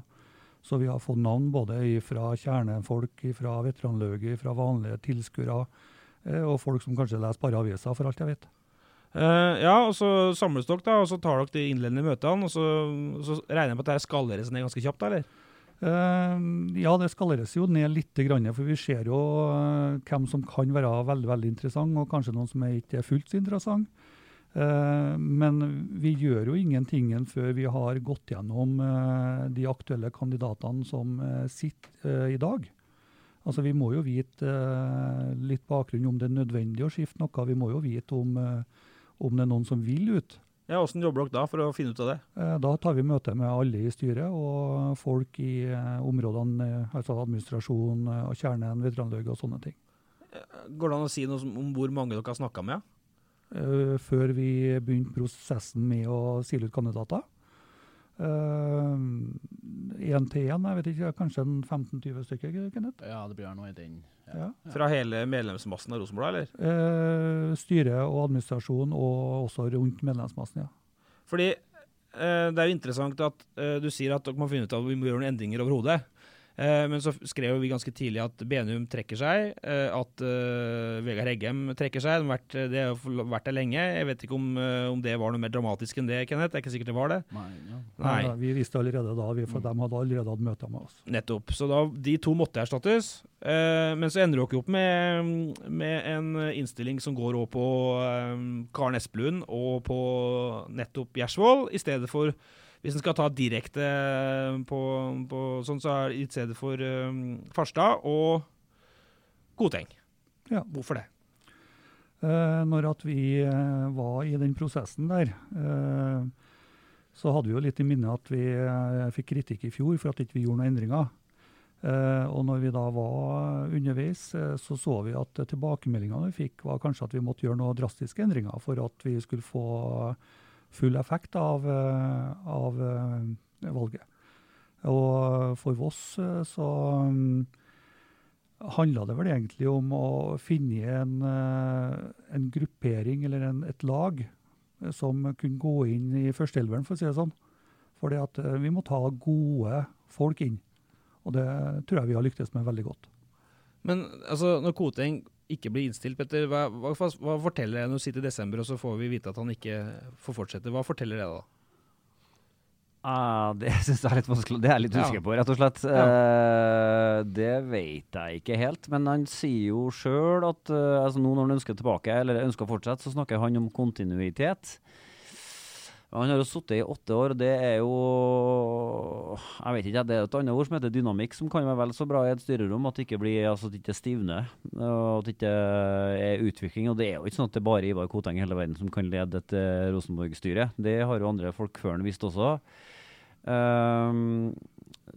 Så vi har fått navn både fra kjernefolk, fra veteranlauget, fra vanlige tilskuere Eh, og folk som kanskje leser bare aviser, for alt jeg vet. Uh, ja, og så samles dere, da, og så tar dere de innledende møtene. og Så, så regner jeg med at dette skaleres ned ganske kjapt, eller? Uh, ja, det skaleres jo ned litt, for vi ser jo uh, hvem som kan være veldig veldig interessant, og kanskje noen som er ikke er fullt så interessant. men vi gjør jo ingenting før vi har gått gjennom de aktuelle kandidatene som sitter i dag. Altså, Vi må jo vite uh, litt bakgrunn om det er nødvendig å skifte noe. Vi må jo vite om, uh, om det er noen som vil ut. Ja, Hvordan jobber dere da for å finne ut av det? Uh, da tar vi møte med alle i styret og folk i områdene, altså administrasjon og kjernen, veteranløyge og sånne ting. Går det an å si noe om hvor mange dere har snakka med? før vi begynte prosessen med å sile ut kandidater. Én uh, til én, jeg vet ikke, kanskje 15-20 stykker? Kenneth? Ja, det blir noe i den. Ja. Ja. Fra hele medlemsmassen av Rosenborg, eller? Uh, styre og administrasjon, og også rundt medlemsmassen, ja. Fordi uh, det er jo interessant at du sier at dere må finne ut av at vi må gjøre noen endringer overhodet. Eh, men så skrev vi ganske tidlig at Benum trekker seg, eh, at uh, Vegard Heggem trekker seg. Vært, det har vært der lenge. Jeg vet ikke om, om, det var noe mer dramatisk enn det, Kenneth. Det er ikke sikkert det var det. Nei, ja. Nei. Nei vi visste allerede da, vi, for mm. de hadde allerede hatt møter med oss. Nettopp. Så da, de to måtte erstattes. Men så ender dere opp med, med, en innstilling som går på Karen Espelund og på nettopp Gjersvold, i stedet for hvis en skal ta direkte eh, på, på sånn, så er det i stedet for um, Farstad og Godteng. Ja. Hvorfor det? Eh, når at vi eh, var i den prosessen der, eh, så hadde vi jo litt i minne at vi fikk kritikk i fjor for at ikke vi ikke gjorde noen endringer. og når vi da var underveis, så så vi at tilbakemeldingene vi fikk, var kanskje at vi måtte gjøre noen drastiske endringer for at vi skulle få full effekt av, eh, av eh, valget. Og for Voss eh, så um, handla det vel egentlig om å finne en, en gruppering eller en, et lag som kunne gå inn i førsteelveren, for å si det sånn. For vi må ta gode folk inn. Og det tror jeg vi har lyktes med veldig godt. Men altså, når Koteng ikke blir innstilt, Petter, hva, hva, hva forteller det når du sitter i desember og så får vi vite at han ikke får fortsette? Hva forteller det da? Ah, det *laughs* syns jeg er litt vanskelig. Det er jeg litt usikker ja. på, rett og slett. Ja. Uh, det vet jeg ikke helt. Men han sier jo sjøl at uh, altså nå når han ønsker tilbake, eller ønsker å fortsette, så snakker han om kontinuitet. Han har jo sittet i åtte år, og det er jo Jeg vet ikke, det er et annet ord som heter dynamikk, som kan være vel så bra i et styrerom. At det ikke blir, altså at det ikke stivner, og at det ikke er utvikling. Og det er jo ikke sånn at det er bare Ivar Koteng i hele verden som kan lede et uh, Rosenborg-styre. Det har jo andre folk før han visst også. Um,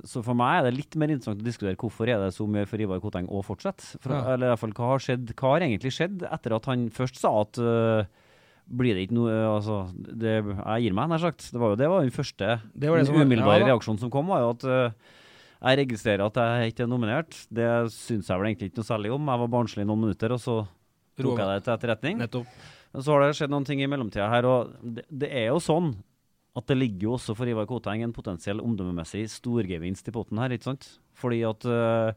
så for meg er det litt mer interessant å diskutere hvorfor er det så mye for Ivar Koteng å fortsette. For, ja. Eller i hvert fall hva har skjedd, hva har egentlig skjedd etter at han først sa at uh, blir det ikke noe altså, det, Jeg gir meg, nær sagt. Det var jo det var den første det det den umiddelbare ja, reaksjonen som kom, var jo at uh, jeg registrerer at jeg ikke er nominert. Det syns jeg vel egentlig ikke noe særlig om. Jeg var barnslig i noen minutter, og så tok jeg det til etterretning. Nettopp. Så har det skjedd noen ting i mellomtida her, og det, det, er jo sånn at det ligger jo også for Ivar Koteng en potensiell omdømmemessig storgevinst i potten her, ikke sant? Fordi at uh,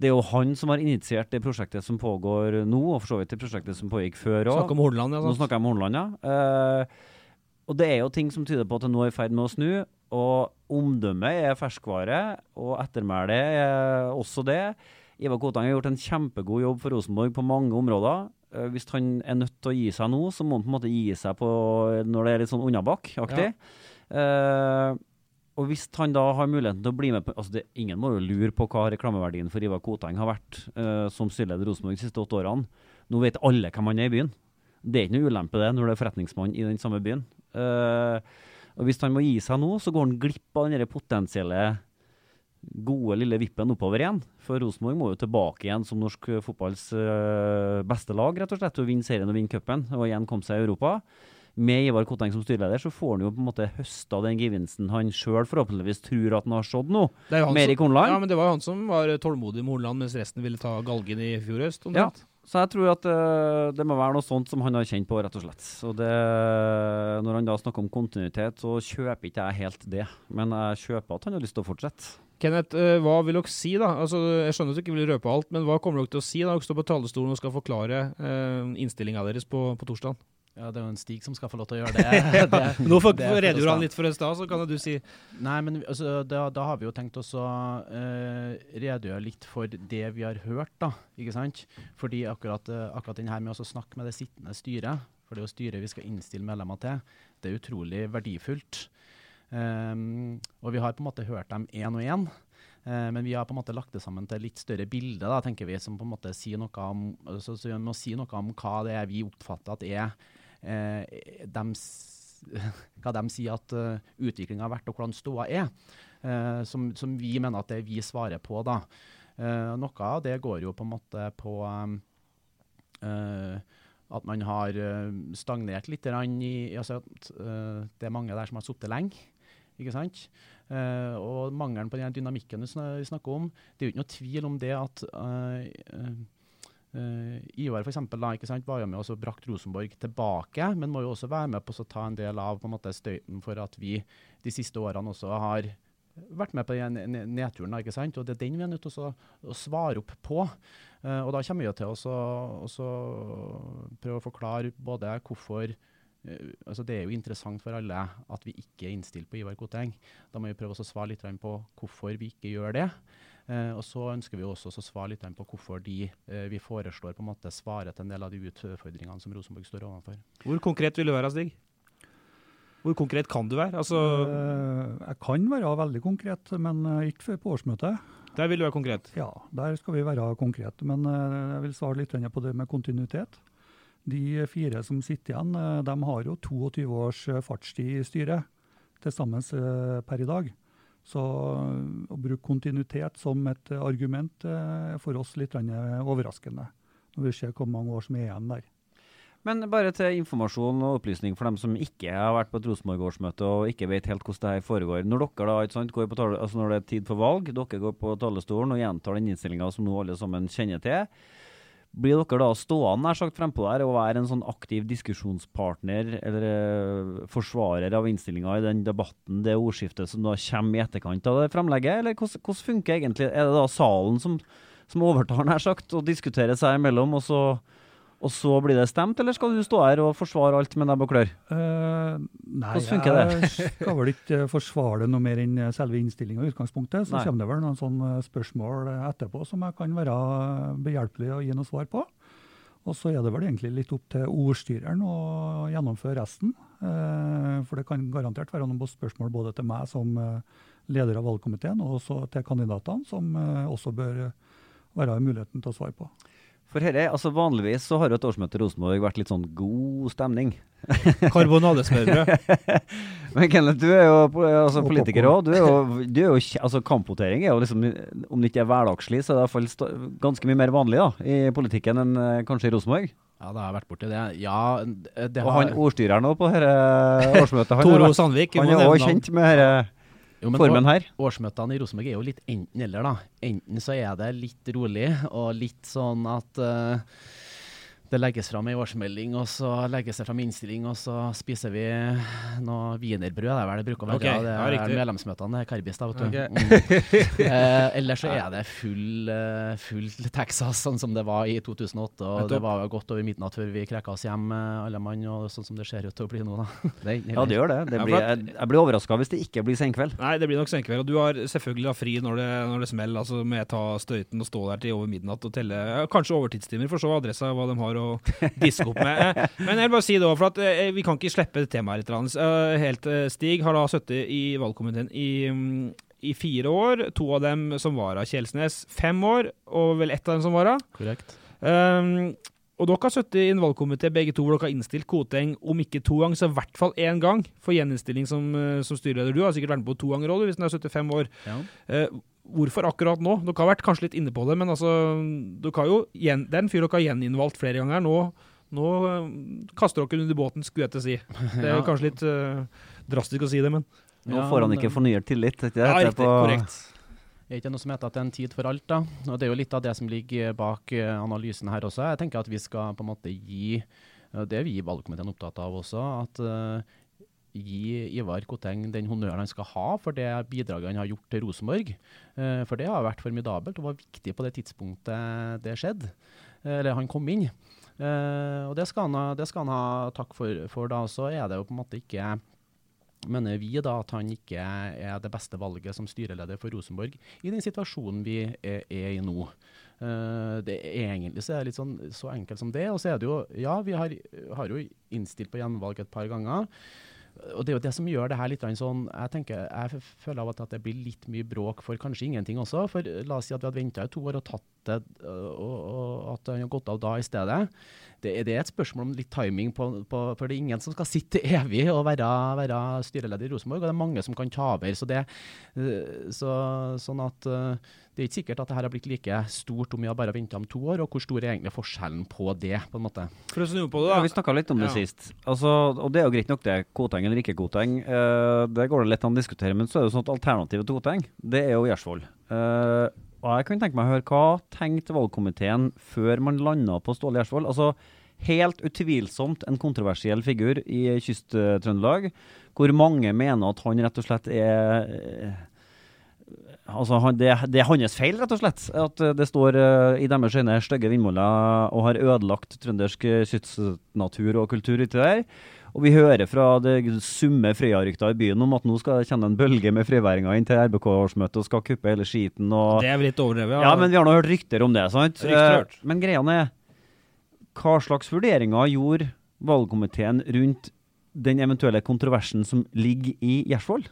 det er jo han som har initiert det prosjektet som pågår nå, og for så vidt det prosjektet som pågikk før òg. Snakker om Hornland, ja. Nå snakker jeg om Hornland, ja. Uh, og det er jo ting som tyder på at det nå er i ferd med å snu. Og omdømmet er ferskvare, og ettermælet er også det. Ivar Kotang har gjort en kjempegod jobb for Rosenborg på mange områder. eh, hvis han er nødt til å gi seg nå, så må han på en måte gi seg på når det er litt sånn unnabakk-aktig. Eh, og hvis han da har muligheten til å bli med på altså det, Ingen må jo lure på hva reklameverdien for Ivar Koteng har vært uh, som styreleder i Rosenborg de siste åtte årene. Nå vet alle hvem han er i byen. Det er ikke noe ulempe det når du er forretningsmann i den samme byen. Uh, og Hvis han må gi seg nå, så går han glipp av den potensielle gode lille vippen oppover igjen. For Rosenborg må jo tilbake igjen som norsk fotballs uh, beste lag, rett og slett. Og vinne serien og vinne cupen, og igjen komme seg i Europa. Med Ivar Koteng som styreleder, så får han jo på en måte høsta den gevinsten han sjøl forhåpentligvis tror at han har sådd nå. Er Mer i Kornland. Ja, men det var jo han som var tålmodig med Hornland, mens resten ville ta galgen i fjor høst. Ja, så jeg tror at uh, det må være noe sånt som han har kjent på, rett og slett. Og det, når han da snakker om kontinuitet, så kjøper ikke jeg helt det. Men jeg kjøper at han har lyst til å fortsette. Kenneth, eh, hva vil dere si, da? Altså, jeg skjønner at du ikke vil røpe alt, men hva kommer dere til å si da dere står på talerstolen og skal forklare eh, innstillinga deres på, på torsdag? Ja, det er jo en Stig som skal få lov til å gjøre *laughs* det. det Nå for, det er redegjorde han litt for oss da, så kan du si Nei, men altså, da, da har vi jo tenkt oss å uh, redegjøre litt for det vi har hørt, da. Ikke sant? Fordi akkurat, uh, akkurat den her med å snakke med det sittende styret, for det er jo styret vi skal innstille medlemmer til, det er utrolig verdifullt. Um, og vi har på en måte hørt dem én og én. Eh, men vi har på en måte lagt det sammen til litt større bilde, da, tenker vi, som på en måte sier noe om, så, så vi må si noe om hva det er vi oppfatter at er eh, dems, *laughs* hva de sier at uh, utviklinga har vært, og hvordan ståa er. eh, som, som vi mener at det vi svarer på. da. Eh, noe av det går jo på en måte på um, eh, at man har eh, stagnert litt i altså eh, Det er mange der som har sittet lenge. Ikke sant? Eh, og mangelen på den dynamikken vi snakker om. Det er jo ikke noe tvil om det at eh, Ivar for eksempel, da, ikke sant, var jo med og brakte Rosenborg tilbake, men må jo også være med på å ta en del av på en måte, støyten for at vi de siste årene også har vært med på den ne- nedturen. ikke sant? Og det er den vi er nødt til å, å svare opp på. Uh, og da kommer vi til å prøve å forklare både hvorfor eh, altså Det er jo interessant for alle at vi ikke er innstilt på Ivar Koteng. Da må vi prøve å svare litt på hvorfor vi ikke gjør det. Eh, og så ønsker vi også å svare litt på hvorfor de eh, vi foreslår, på en måte svarer til en del av de utfordringene som Rosenborg står overfor. Hvor konkret vil du være, Stig? Hvor konkret kan du være? Altså, Eh, jeg kan være veldig konkret, men ikke før på årsmøtet. der vil du være konkret. Ja, der skal vi være konkrete. Men eh, jeg vil svare litt på det med kontinuitet. De fire som sitter igjen, de har jo 22 års fartstid i styret til sammen per i dag. Så eh, å bruke kontinuitet som et eh, argument eh, er for oss litt eh, overraskende, når vi ser hvor mange år som er igjen der. Men bare til informasjon og opplysning for dem som ikke har vært på et Rosenborg-årsmøte og ikke vet helt hvordan det her foregår. Når dere da, sant, går på tale, altså når det er tid for valg, dere går på talerstolen og gjentar den innstillinga som nå alle sammen kjenner til, blir dere da stående nær sagt frempå der og være en sånn aktiv diskusjonspartner eller uh, forsvarer av innstillinga i den debatten, det ordskiftet som da kommer i etterkant av det fremlegget, eller hvordan, hvordan funker egentlig? Er det da salen som, som overtar nær sagt og diskuterer seg imellom, og så og så blir det stemt, eller skal du stå her og forsvare alt med nebb og klør? Uh, nei, Hvordan funker det? jeg skal vel ikke eh, forsvare det noe mer enn eh, selve innstillinga i utgangspunktet. Så Nei. kommer det vel noen sånne spørsmål etterpå som jeg kan være behjelpelig å gi noe svar på. Og så er det vel egentlig litt opp til ordstyreren å gjennomføre resten. Uh, for det kan garantert være noen spørsmål både til meg som leder av valgkomiteen, og også til kandidatene, som også bør være muligheten til å svare på. For herre, altså Vanligvis så har jo et årsmøte i Rosenborg vært litt sånn god stemning. *laughs* Karbonadesmørbrød. *laughs* Men Kenneth, du er jo altså, politiker òg. Du er jo, du er altså, kampvotering er jo liksom, om det ikke er hverdagslig, så er det i hvert fall ganske mye mer vanlig da, i politikken enn eh, kanskje i Rosenborg. Ja, det har jeg vært borti det. Ja, det har... Og han ordstyreren nå på dette årsmøtet, han, Toro Sandvik. han er òg kjent med denne Jo, men formen her. Årsmøtene i Rosenborg er jo litt enten-eller, da. Enten så er det litt rolig og litt sånn at eh, det legges fram ei årsmelding, og så legges det fram innstilling, og så spiser vi noe wienerbrød. Det er vel det bruker å være. Okay, det ja, er medlemsmøtene, det er Karbis, da, vet du. Okay. Mm. Eh, ellers så er det full, eh, full Texas, sånn som det var i 2008. Og det var jo godt over midnatt før vi krekka oss hjem, eh, alle mann, og sånn som det ser ut til å bli nå, da. Det, Ja, det gjør det. det blir, jeg, jeg blir overraska hvis det ikke blir senkveld. Nei, det blir nok senkveld. Og du har selvfølgelig da fri når det, når det smeller, altså med ta støyten og stå der til over midnatt og telle kanskje overtidstimer, for så adressa hva de har å å diske opp med. Eh, Men jeg vil bare si det for at eh, vi kan ikke slippe temaet litt. Eh, Helt, eh, Stig har da sittet i valgkomiteen i, mm, i fire år. To av dem som var av Kjelsnes fem år, og vel ett av dem som var av. Korrekt. Um, og dere har sittet i en valgkomité begge to hvor dere har innstilt Koteng om ikke to ganger, så i hvert fall én gang for gjeninnstilling som, eh, som styreleder. Du har sikkert vært med på to ganger òg, hvis den har sittet fem år. Ja. Eh, hvorfor akkurat nå? Dere har vært kanskje litt inne på det, men altså, dere har jo gjen, det er en fyr dere har gjeninnvalgt flere ganger. Nå, nå eh, kaster dere under båten, skulle jeg til å si. Det er *laughs* Ja. kanskje litt uh, drastisk å si det, men Nå Ja, får han ikke det- fornyet tillit. er ikke det Ja, riktig. på- Korrekt. Er ikke noe som heter at det er en tid for alt, da? Og Det er jo litt av det som ligger bak eh, analysen her også. Jeg tenker at vi skal på en måte gi eh, Det er vi i valgkomiteen opptatt av også. At eh, gi Ivar Koteng den honnøren han skal ha for det bidraget han har gjort til Rosenborg. Eh, for det har vært formidabelt og var viktig på det tidspunktet det skjedde. Eller han kom inn. Eh, og det skal, han ha, det skal han ha takk for, for da. Så er det jo på en måte ikke mener vi da at han ikke er det beste valget som styreleder for Rosenborg i den situasjonen vi er, er i nå. Eh, det er egentlig så, er det litt sånn, så enkelt som det. Og så er det jo Ja, vi har, har jo innstilt på gjenvalg et par ganger. Og Det er jo det som gjør det her litt sånn Jeg tenker, jeg føler av at det blir litt mye bråk for kanskje ingenting også. For La oss si at vi hadde venta i to år og tatt øh, og, og at han har gått av da i stedet. Det, er- det er et spørsmål om litt timing, på, på, for det er ingen som skal sitte *laughs* evig og være, være styreleder i Rosenborg. Og det er mange som kan ta over. Så det, øh, så, sånn at øh, det er ikke sikkert at det her har blitt like stort om vi har bare venta om to år. Og hvor stor er egentlig forskjellen på det, på en måte. For å snu på det, Ja, da. vi snakka litt om det Ja. sist. Altså, og det er jo greit nok, det. Koteng eller ikke Koteng. uh, det går det lett an å diskutere. Men så er det jo sånn at alternativet til Koteng, det er jo Gjersvoll. Eh, og jeg kunne tenke meg å høre hva tenkte valgkomiteen før man landa på Ståle Gjersvold? Altså, helt utvilsomt en kontroversiell figur i Kyst-Trøndelag, hvor mange mener at han rett og slett er eh, Altså, det, det er hans feil, rett og slett. At det står eh, i deres øyne stygge vindmåler og har ødelagt trøndersk eh, kystnatur og kultur uti der. Og vi hører fra det summe Frøya-rykta i byen om at nå skal det kjenne en bølge med frøyværinger inn til RBK-årsmøtet og skal kuppe hele skiten. Og, Det er vel litt overdrevet. ja, men vi har nå hørt rykter om det, sant? Rykter hørt. Eh, men greia er Hva slags vurderinger gjorde valgkomiteen rundt den eventuelle kontroversen som ligger i Gjersvoll?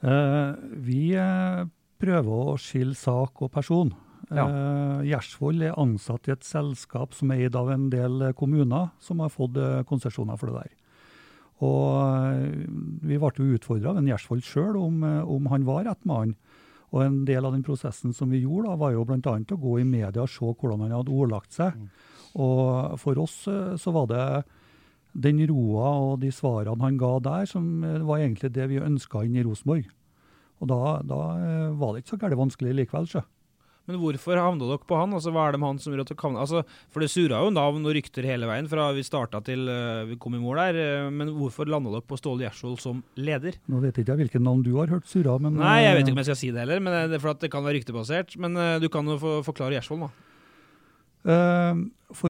Uh, vi uh, prøver å skille sak og person. Ja. Eh, Gjersvold er ansatt i et selskap som er eid av en del eh, kommuner som har fått eh, konsesjoner for det der. Og eh, vi ble jo utfordra av en Gjersvoll sjøl om, om han var rett mann. Og en del av den prosessen som vi gjorde, da, var jo bl.a. å gå i media og se hvordan han hadde ordlagt seg. Og for oss så var det den roa og de svarene han ga der, som var egentlig det vi ønska inn i Rosenborg. Og da, da var det ikke så gærent vanskelig likevel, sjø. Men hvorfor havna dere på han? Altså, hva er det med han som gjør at dere havna altså, For det surra jo navn og rykter hele veien fra vi starta til eh, vi kom i mål der. eh, men hvorfor landa dere på Ståle Gjersvold som leder? Nå vet ikke jeg navn du har hørt surra, men Nei, jeg vet eh, ikke om jeg skal si det heller, men det for at det kan være ryktebasert. Men du kan jo forklare Gjersvold, da. for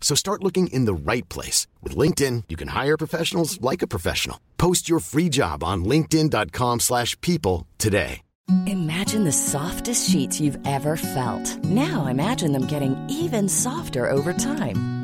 So start looking in the right place. With LinkedIn, you can hire professionals like a professional. Post your free job on linkedin.com/people slash people today. Imagine the softest sheets you've ever felt. Now imagine them getting even softer over time.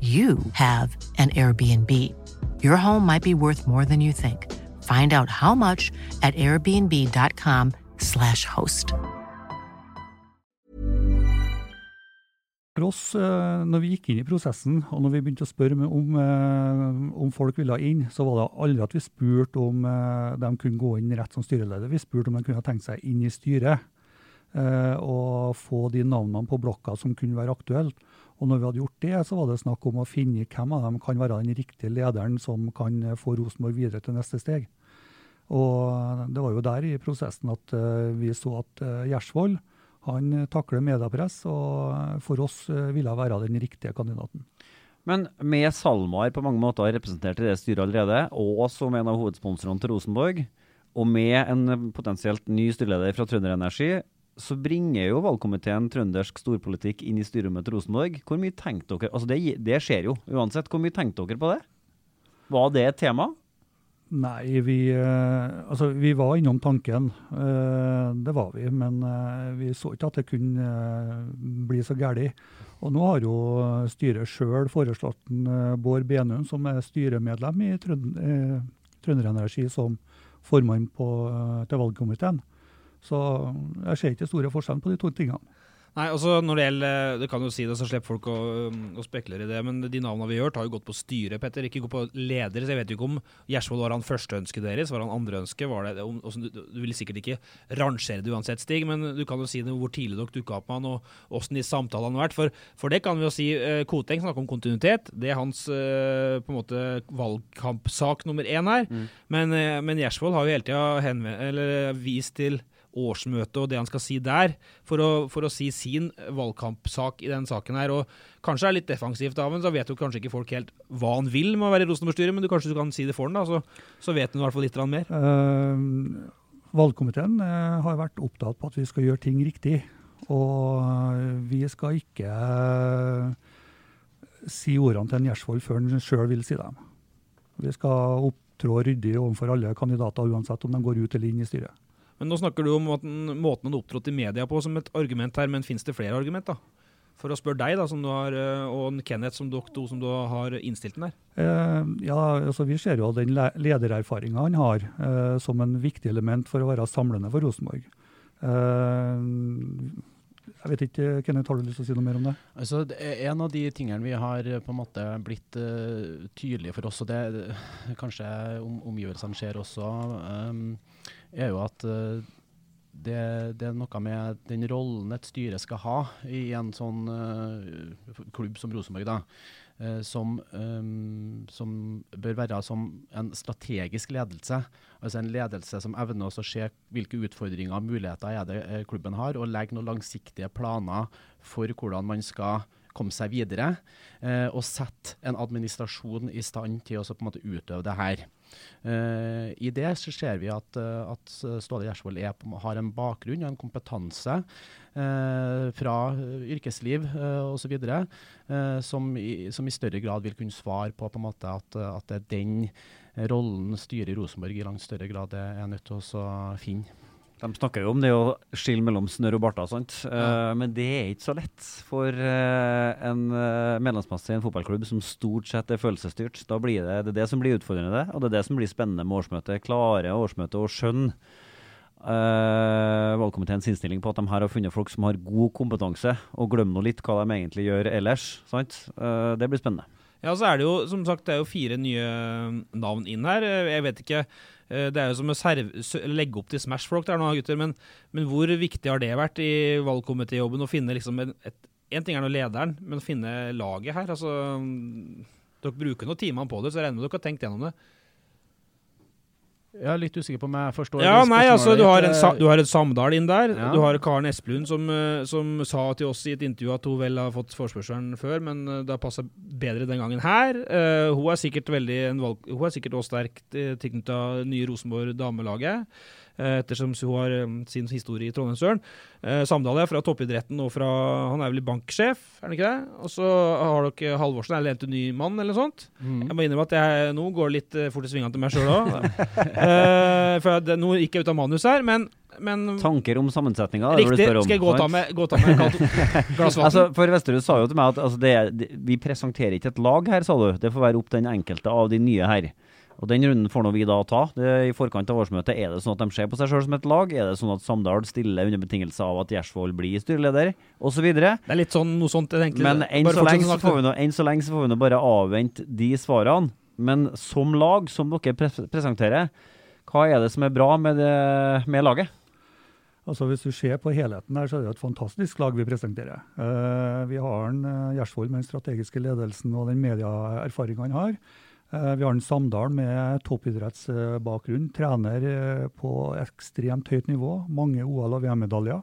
you have an Airbnb. Your home might be worth more than you think. Find out how much at airbnb.com/slash host. For oss, eh, når vi gikk inn i prosessen, og når vi begynte å spørre om, eh, om folk ville inn, så var det aldri at vi spurte om eh, de kunne gå inn rett som styreleder. Vi spurte om de kunne tenkt seg inn i styret og få de navnene på blokka som kunne være aktuelt. Og når vi hadde gjort det, så var det snakk om å finne hvem av dem kan være den riktige lederen som kan eh, få Rosenborg videre til neste steg. Og det var jo der i prosessen at eh, vi så at uh, Gjersvold han takler mediepress, og for oss ville være den riktige kandidaten. Men med SalMar på mange måter representert i det styret allerede, og som en av hovedsponsorene til Rosenborg, og med en potensielt ny styreleder fra Trønder Energi, så bringer jo valgkomiteen trøndersk storpolitikk inn i styrerommet til Rosenborg. Hvor mye tenkte dere Altså, det, det skjer jo uansett. Hvor mye tenkte dere på det? Var det et tema? Nei, vi, eh, altså, vi var innom tanken. Eh, det var vi. Men eh, vi så ikke at det kunne bli så galt. Og nå har jo styret sjøl foreslått Bård Benum, som er styremedlem i Trønder Energi som formann på, til valgkomiteen. Så jeg ser ikke store forskjellen på de to tingene. Nei, altså når det gjelder Det kan jo si det, så slipper folk å, å spekulere i det. Men de navnene vi har hørt, har jo gått på styret, Petter. Ikke gått på leder. Så jeg vet jo ikke om Gjersvold var han første ønsket deres, var han andreønske? Var det, om, også, du, du vil sikkert ikke rangere det uansett, Stig, men du kan jo si det hvor tidlig dere dukka opp med han, og åssen de samtalene har vært. For, for det kan vi jo si. Eh, Koteng snakker om kontinuitet. Det er hans eh, på en måte valgkampsak nummer én her. Mm. Men, eh, men Gjersvold har jo hele tida vist til årsmøtet og det han skal si der, for å, for å si sin valgkampsak i den saken her. og Kanskje er litt defensivt av ham, så vet jo kanskje ikke folk helt hva han vil med å være Rosenborg-styret, men du kanskje du kan si det for ham, da, så, så vet han i hvert fall litt mer. Uh, valgkomiteen uh, har vært opptatt på at vi skal gjøre ting riktig. Og eh, vi skal ikke si ordene til en Gjersvold før han sjøl vil si dem. Vi skal opptrå ryddig overfor alle kandidater, uansett om de går ut eller inn i styret. Men nå snakker du om at den, måten han opptrådte i media på som et argument her, men finnes det flere argument, da? For å spørre deg, da, som du har, eh, og Kenneth, som dere to som du har innstilt den der. Eh, ja, altså Vi ser jo den le- ledererfaringa han har, eh, som en viktig element for å være samlende for Rosenborg. Eh, jeg vet ikke, Kenneth, har du lyst til å si noe mer om det? Altså, det er en av de tingene vi har eh, på en måte blitt uh, tydelige for oss, og det det- kanskje om, omgivelsene ser også, um, er jo at eh, det, det er noe med den rollen et styre skal ha i en sånn uh, klubb som Rosenborg, da. uh, som, um, som bør være som en strategisk ledelse. Altså en ledelse som evner å se hvilke utfordringer og muligheter er det klubben har, og legge noen langsiktige planer for hvordan man skal komme seg videre, eh, og sette en administrasjon i stand til å på en måte utøve det her. Eh, I det så ser vi at, eh, at Ståle Gjersvold er har en bakgrunn og en kompetanse eh, fra yrkesliv eh, osv. Som, som i større grad vil kunne svare på, på at, at det er den rollen styret i Rosenborg i langt større grad er, nødt til å finne. De snakker jo om det å skille mellom snørr og barter, sant? uh, men det er ikke så lett for uh, en uh, medlemsmasse i en fotballklubb som stort sett er følelsesstyrt. Da blir det, det er det som blir utfordrende, og det er det som blir spennende med årsmøtet. Klare årsmøtet og skjønne uh, valgkomiteens innstilling på at de her har funnet folk som har god kompetanse, og glemmer nå litt hva de egentlig gjør ellers. Eh, det blir spennende. Ja, så er det jo som sagt det er jo fire nye navn inn her. Jeg vet ikke eh, Det er jo som å serve, legge opp til Smash-folk der nå, gutter. Men, men hvor viktig har det vært i valgkomitéjobben å finne liksom en, et, en ting er nå lederen, men å finne laget her? Altså, dere bruker noen timer på det, så jeg regner med dere har tenkt gjennom det. Jeg er litt usikker på om jeg forstår Ja, nei, altså, du har, en, eh, du har en Samdal inn der. Ja. Du har Karen Espelund som, eh, som sa til oss i et intervju at hun vel har fått forespørselen før, men eh, det har passa bedre den gangen her. Uh, hun er sikkert veldig en valg, Hun er sikkert også sterkt tilknytta nye Rosenborg damelaget. Eh, ettersom hun har eh, sin historie i Trondheimsøren. Uh, Samdal er fra toppidretten og fra Han er vel banksjef, er han ikke det? Og så har dere Halvorsen, er lent en ny mann, eller noe sånt. Mm. Jeg må innrømme at jeg nå går litt eh, fort i svingene til meg sjøl òg. *laughs* Eh, for jeg- det, nå gikk jeg ut av manus her, men, men Tanker om sammensetninga? Riktig. om, Skal jeg gå og ta med, et *laughs* glass vann? Altså, for Vesterhus sa jo til meg at altså, det, det, vi presenterer ikke et lag her, sa du. Det får være opp til den enkelte av de nye her. Og Den runden får nå vi da ta. Det, I forkant av årsmøtet, Er det sånn at de ser på seg sjøl som et lag? Er det sånn at Samdal stiller under betingelse av at Gjersvold blir styreleder, osv.? det er litt sånn noe sånt egentlig Men enn så, lenge så snakke. får vi nå, enn så lenge så får vi nå bare avvente de svarene. Men som lag, som dere pre presenterer, hva er det som er bra med, det, med laget? Altså Hvis du ser på helheten her, så er det et fantastisk lag vi presenterer. Uh, vi har en uh, Gjersvold med den strategiske ledelsen og den medieerfaringa han har. Eh, vi har en Samdal med toppidrettsbakgrunn. trener eh, på ekstremt høyt nivå. Mange OL- og VM-medaljer.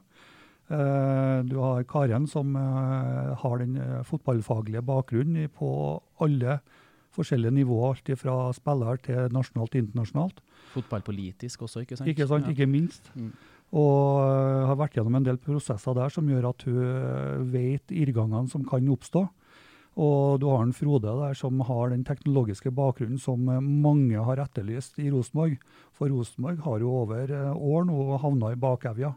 Eh, du har Karen som har den fotballfaglige bakgrunnen på alle forskjellige nivåer. Alt fra spiller til nasjonalt og internasjonalt. Fotballpolitisk også, ikke sant? Ikke sant, Ja. ikke minst. Mm. Og har vært gjennom en del prosesser der som gjør at hun vet irrgangene som kan oppstå. Og du har en Frode der som har den teknologiske bakgrunnen som øh, mange har etterlyst i Rosenborg. For Rosenborg har jo over øh, år nå havna i bakevja.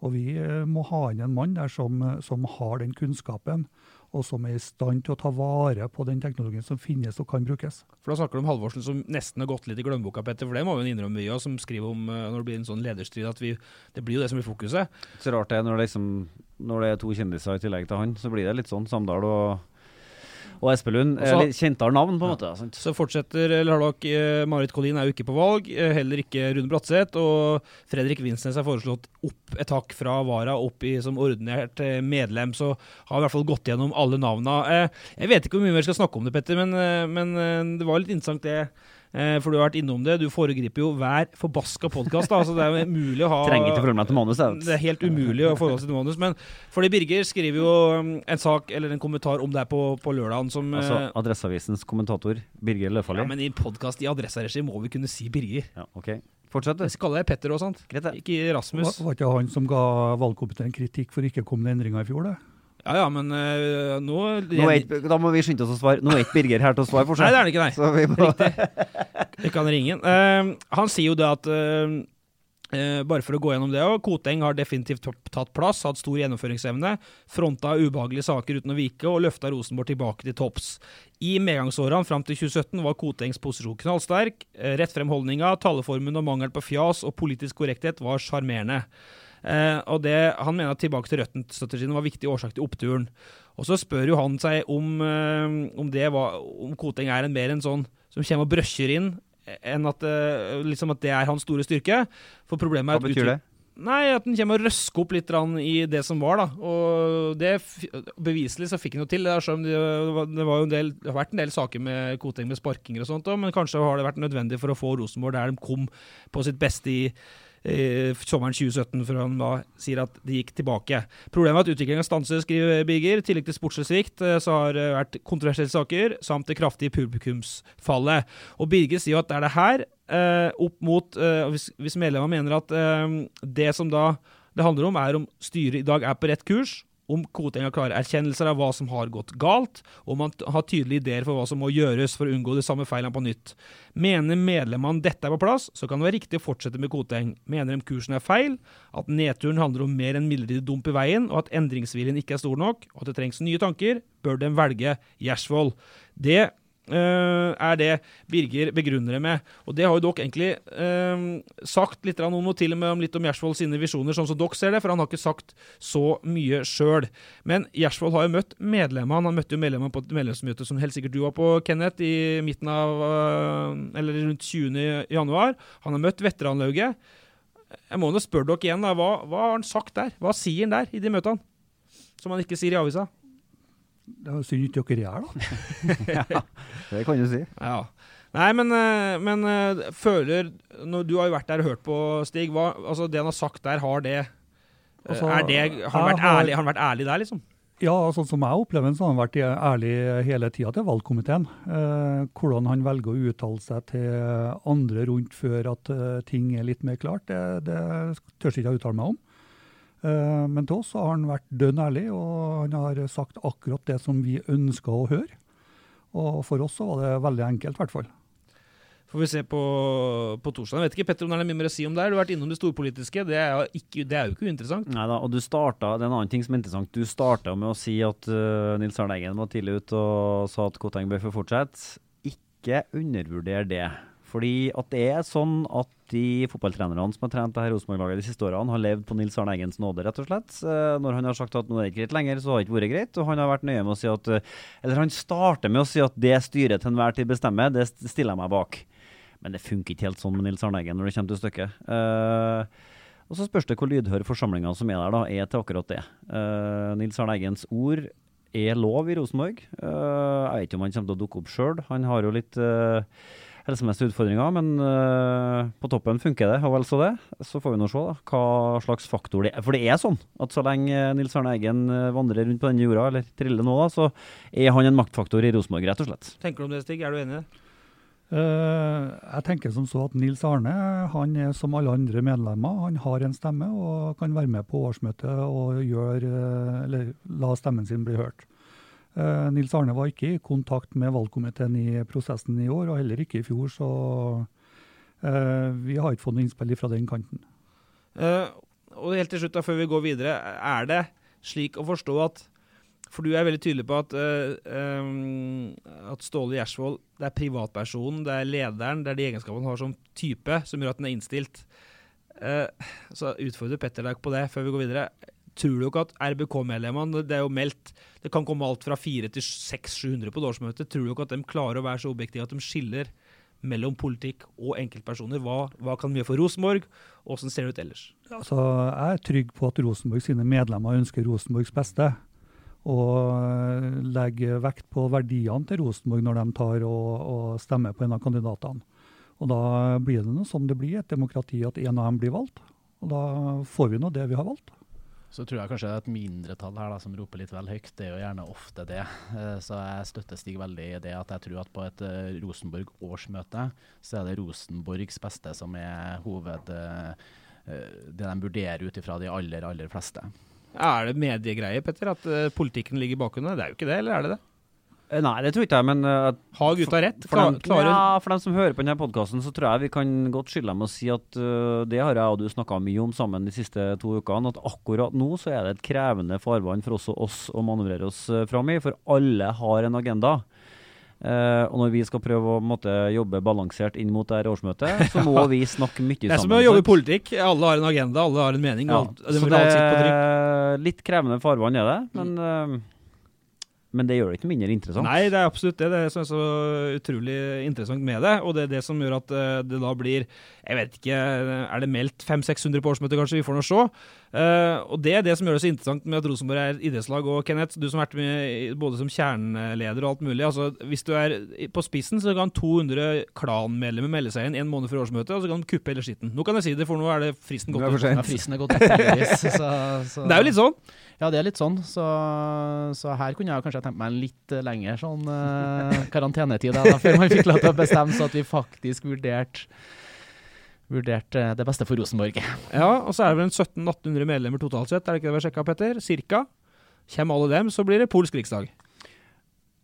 Og vi øh, må ha inn en mann der som, som har den kunnskapen, og som er i stand til å ta vare på den teknologien som finnes og kan brukes. For Da snakker du om Halvorsen som nesten har gått litt i glemmeboka, Petter. For det må vi innrømme, mye av, som skriver om eh, når det blir en sånn lederstrid, at vi, det blir jo det som blir fokuset. Så rart det er når det, liksom, når det er to kjendiser i tillegg til han, så blir det litt sånn Samdal og, og Espelund. Og så- er kjentere navn, på en måte. Sant? Så fortsetter dere, eh, Marit Collin er jo ikke på valg, eh, heller ikke Rune Bratseth. Og Fredrik Vinsnes er foreslått opp et hakk fra Vara opp i, som ordinært eh, medlem. Så har vi i hvert fall gått gjennom alle navna. Jeg vet ikke hvor mye mer vi skal snakke om det, Petter, men, men det var litt interessant det. Eh, For du har vært innom det. Du foregriper jo hver forbaska podkast. Altså det er jo umulig å ha Trenger ikke forholde meg til manus. jeg det er helt umulig å forholde seg til manus. Men fordi Birger skriver jo um, en sak eller en kommentar om det på, på lørdagen som Altså eh, Adresseavisens kommentator Birger Løfaldli. ja, Men i podkast i adresseregi må vi kunne si Birger. Ja, ok. Fortsett, du. Jeg skal kalle deg Petter og sånt. Greit. Ikke Rasmus. Var var ikke han som ga valgkomiteen kritikk for ikke kommende endringer i fjor, det? Ja ja, men uh, nå Nå er ikke, da må vi skynde oss å svare. Nå er ikke Birger her til å svare for Nei, det er det ikke, nei. Så vi må, Vi kan ringe han. Uh, han sier jo det at uh, eh, bare for å gå gjennom det òg. Koteng har definitivt tatt plass, hatt stor gjennomføringsevne. Fronta ubehagelige saker uten å vike, og løfta Rosenborg tilbake til topps. I medgangsårene fram til 2017 var Kotengs posisjon knallsterk. Eh, rett frem holdninga, taleformen og mangel på fjas og politisk korrekthet var sjarmerende. Eh, og det, Han mener at tilbake til røtten-strategien var viktig årsak til oppturen. Og Så spør jo han seg om, eh, om, det var, om Koteng er en mer en sånn som kommer og brøsjer inn, enn at, eh, liksom at det er hans store styrke. For problemet hva er at betyr det? Nei, at den kommer og røsker opp litt i det som var, da. Og det beviselig så fikk han jo til. det, det, var jo en del, det har vært en del saker med Koteng med sparkinger og sånt òg, men kanskje har det vært nødvendig for å få Rosenborg der de kom på sitt beste i eh, sommeren 2017, før han da sier at det gikk tilbake. Problemet er at utviklinga stanser, skriver Birger. I tillegg til sportslig svikt eh, så har det vært kontroversielle saker, samt det kraftige publikumsfallet. Og Birger sier jo at det er det her, eh, opp mot eh, Hvis, hvis medlemmene mener at eh, det som da det handler om, er om styret i dag er på rett kurs, om Koteng har klare erkjennelser av hva som har gått galt, og om han har tydelige ideer for hva som må gjøres for å unngå de samme feilene på nytt. Mener medlemmene dette er på plass, så kan det være riktig å fortsette med Koteng. Mener de kursen er feil, at nedturen handler om mer enn midlertidig dump i veien, og at endringsviljen ikke er stor nok, og at det trengs nye tanker, bør de velge Gjersvold. Det er det Birger begrunner det med. Og det har jo dere egentlig eh, sagt litt om, og til og med om litt om Gjersvold sine visjoner, sånn som dere ser det, for han har ikke sagt så mye sjøl. Men Gjersvold har jo møtt medlemmene. Han møtte jo medlemmene på et medlemsmøte som helt sikkert du var på, Kenneth, i midten av eh, Eller rundt 20. januar. Han har møtt veteranlauget. Jeg må nå spørre dere igjen, da. Hva, hva har han sagt der? Hva sier han der i de møtene? Som han ikke sier i avisa? Det er synd ikke dere er her, da. *laughs* *laughs* ja, det kan du si. Ja. Nei, men, eh, men eh, føler når Du har jo vært der og hørt på, Stig. Hva, altså Det han har sagt der, har det, eh, Altså, er det Har han vært, har- ærlig, har han vært ærlig der, liksom? Ja, sånn som jeg opplever så har han vært ærlig hele tida til valgkomiteen. Eh, hvordan han velger å uttale seg til andre rundt før at ting er litt mer klart, det, det tør ikke jeg uttale meg om. Eh, men til oss har han vært dønn ærlig, og han har sagt akkurat det som vi ønska å høre. Og for oss så var det veldig enkelt, i hvert fall. Får vi se på, på torsdag. Jeg vet ikke, Petter, om det er mye mer å si om det. Du har vært innom det storpolitiske. Det er, ikke, det er jo ikke uinteressant. Nei da, og du starta, det er en annen ting som er interessant. Du starta med å si at uh, Nils Arne Eggen var tidlig ute og sa at Koteng bør få fortsette. Ikke undervurder det. Fordi at det er sånn at de fotballtrenerne som har trent det her Rosenborg-laget de siste årene, har levd på Nils Arne Eggens nåde, rett og slett. Eh, når han har sagt at nå er det ikke greit lenger, så har det ikke vært greit. Og han har vært nøye med å si at eh, Eller han starter med å si at det styret til enhver tid bestemmer, det stiller jeg meg bak. Men det funker ikke helt sånn med Nils Arne Eggen når det kommer til stykket. Eh, og så spørs det hvor lydhør forsamlinga som er der, da, er til akkurat det. Nils Arne Eggens ord er lov i Rosenborg. Jeg vet ikke om han kommer til å dukke opp sjøl. Han har jo litt uh, helsemessige utfordringer, men uh, på toppen funker det, og vel så det. Så får vi nå se da, hva slags faktor det er. For det er sånn at så lenge eh, Nils Arne Eggen eh, vandrer rundt på denne jorda, eller triller nå, da, så er han en maktfaktor i Rosenborg, rett og slett. Tenker du om det, Stig? Er du enig i det? Eh, jeg tenker som så at Nils Arne han er som alle andre medlemmer. Han har en stemme og kan være med på årsmøtet og gjøre, uh, eller la stemmen sin bli hørt. Eh, Nils Arne var ikke i kontakt med valgkomiteen i prosessen i år, og heller ikke i fjor, så eh, vi har ikke fått noe innspill fra den kanten. Eh, og helt til slutt, da, før vi går videre, er det slik å forstå at For du er veldig tydelig på at, at Ståle Gjersvold det er privatpersonen, det er lederen, det er de egenskapene han har som type, som gjør at han er innstilt. Så utfordrer Petter deg på det før vi går videre. Tror du ikke at RBK-medlemmene Det er jo meldt Det kan komme alt fra 400 til 600-700 på et årsmøte. Tror du ikke at de klarer å være så objektive at de skiller mellom politikk og enkeltpersoner? Hva, hva kan de gjøre for Rosenborg, og hvordan ser det ut ellers? Altså, jeg er trygg på at Rosenborg sine medlemmer ønsker Rosenborgs beste. Og eh, legger vekt på verdiene til Rosenborg når de tar og, og stemmer på en av kandidatene. Og da blir det noe som det blir, et demokrati, at en av dem blir valgt. Og da får vi nå det vi har valgt. Så tror jeg kanskje det er et mindretall her da, som roper litt vel høyt. Det er jo gjerne ofte det. Eh, Så jeg støtter Stig veldig i det at jeg tror at på et eh, Rosenborg-årsmøte, så er det Rosenborgs beste som er hoved... eh, det de vurderer ut ifra de aller, aller fleste. Er det mediegreie, Petter, at politikken ligger bakunder? Det er jo ikke det, eller er det det? Eh, Nei, det tror ikke jeg, men uh, Har gutta rett? For dem, klarer- ja, for dem som hører på denne podkasten, så tror jeg vi kan godt skylde dem og si at uh, det har jeg og du snakka mye om sammen de siste to ukene, at akkurat nå så er det et krevende farvann for også oss å manøvrere oss uh, fram i, for alle har en agenda. Uh, og når vi skal prøve å måtte, jobbe balansert inn mot det her årsmøtet, så *laughs* må vi snakke mye sammen. Det er som å jobbe i politikk. Alle har en agenda, alle har en mening. Ja, alt, det så det er litt krevende farvann er det, men, eh, men det gjør det ikke mindre interessant. Nei, det er absolutt det. Det er så utrolig interessant med det. Og det er det som gjør at eh, det da blir Jeg vet ikke, er det meldt 500-600 på årsmøtet, kanskje? Vi får nå se. Eh, og det er det som gjør det så interessant med at Rosenborg er idrettslag. Og Kenneth, du som har vært med både som kjerneleder og alt mulig. altså Hvis du er på spissen, så kan 200 klanmedlemmer melde seg inn en måned før årsmøtet, og så kan de kuppe hele skitten. Nå kan jeg si det, for nå er det fristen gått ut. Ja, fristen er gått ut, *laughs* så- så- Det er jo litt sånn. Ja, det er litt sånn. Så, så her kunne jeg kanskje tenkt meg en litt lengre sånn uh, karantenetid da, før man fikk lov til å bestemme, så at vi faktisk vurderte vurdert, eh, det beste for Rosenborg. Ja, og så er det vel en 1700-1800 medlemmer totalt sett, er det ikke det vi har sjekka, Petter? Cirka. Kommer alle dem, så blir det polsk riksdag.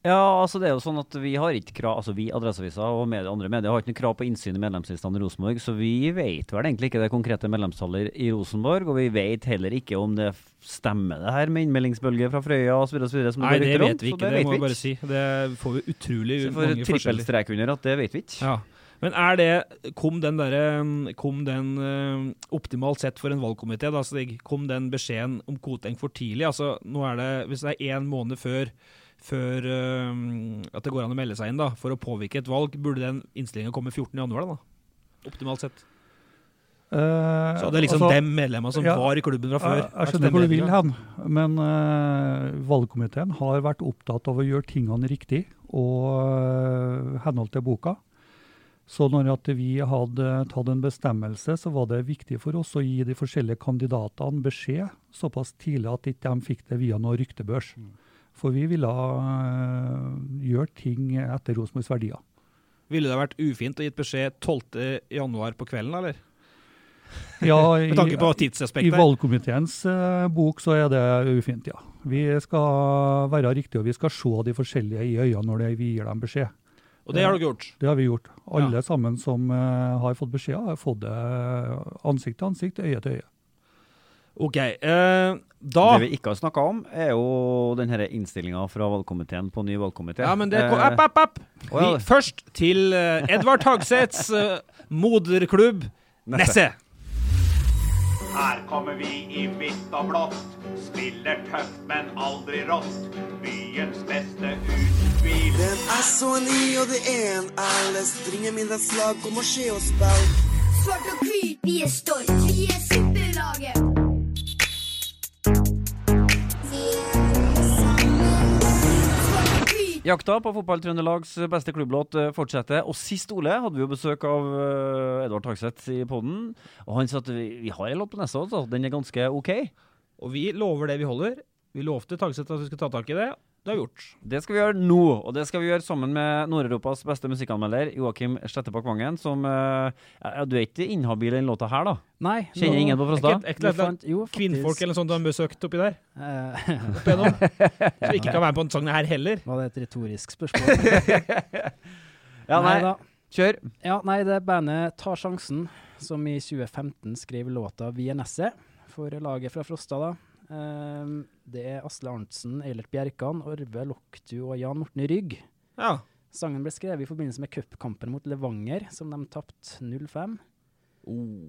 Ja, altså det er jo sånn at vi har ikke krav, altså vi, Adresseavisa og medie, andre medier har ikke noe krav på innsyn i medlemslistene i Rosenborg, så vi vet vel egentlig ikke det konkrete medlemstallet i Rosenborg, og vi vet heller ikke om det stemmer det her med innmeldingsbølge fra Frøya osv. Nei, det vet vi ikke, det, må jeg bare si. Det får vi utrolig så mange får trippelstrek under at det vet vi ikke. Ja. Men er det Kom den derre Kom den optimalt sett for en valgkomité, da, Stig? Kom den beskjeden om Koteng for tidlig? Altså, nå er det Hvis det er én måned før før at det går an å melde seg inn da, for å påvirke et valg, burde den innstillinga komme 14.1, da? Optimalt sett. Uh, så det er liksom altså, dem medlemmene som ja, var i klubben fra før. Jeg, jeg skjønner hvor du vil hen, men uh, valgkomiteen har vært opptatt av å gjøre tingene riktig og uh, henhold til boka. Så når vi hadde tatt en bestemmelse, så var det viktig for oss å gi de forskjellige kandidatene beskjed såpass tidlig at ikke de fikk det via noe ryktebørs. Mm. For vi ville uh, gjøre ting etter Rosenborgs verdier. Ville det vært ufint å gitt beskjed 12.1 på kvelden, eller? Ja, *laughs* i, Med tanke på tidsaspektet. I valgkomiteens uh, bok så er det ufint, ja. Vi skal være riktige, og vi skal se de forskjellige i øynene når vi gir dem beskjed. Og det har dere gjort? Det har vi gjort. Alle ja. sammen som uh, har fått beskjed, har fått det ansikt til ansikt, øye til øye. OK. Uh, da Det vi ikke har snakka om, er jo denne innstillinga fra valgkomiteen på ny valgkomité. Ja, men det kom, App, app, app! Oh, ja. Først til uh, Edvard Hagseths moderklubb Nesse. Her kommer vi i hvitt og blått. Spiller tøft, men aldri rått. Byens beste tvil. Den er så ny, og det er en alles. Ringer midnattslag, kom og se oss spill. Svart og hvit, vi er stolt. Vi er superlaget. Jakta på Fotball-Trøndelags beste klubblåt eh, fortsetter. Og sist Ole hadde vi jo besøk av uh, Edvard Tagseth i poden. Og han sa at vi, vi har en låt på neste år, så den er ganske OK. Og vi lover det vi holder. Vi lovte Tagseth at vi skulle ta tak i det. Det har gjort. Det skal vi gjøre nå, og det skal vi gjøre sammen med Nord-Europas beste musikkanmelder, Joakim Slettepak Vangen, som uh, ja, Du er ikke inhabil i den låta her, da? Nei. Kjenner ingen på Frosta? Kvinnfolk eller noe sånt du har besøkt oppi der? Uh, Opp igjennom? *laughs* Som ikke kan være med på denne sangen her heller? Var det et retorisk spørsmål? *laughs* ja, nei. nei Kjør. Ja, nei, det er bandet Tar sjansen, som i 2015 skrev låta 'Vienesse' for laget fra Frosta, da. Um, det er Asle Arntzen, Eilert Bjerkan, Orve Loktu og Jan Morten Rygg. Ja. Sangen ble skrevet i forbindelse med cupkampen mot Levanger, som de tapte 0-5. Oh.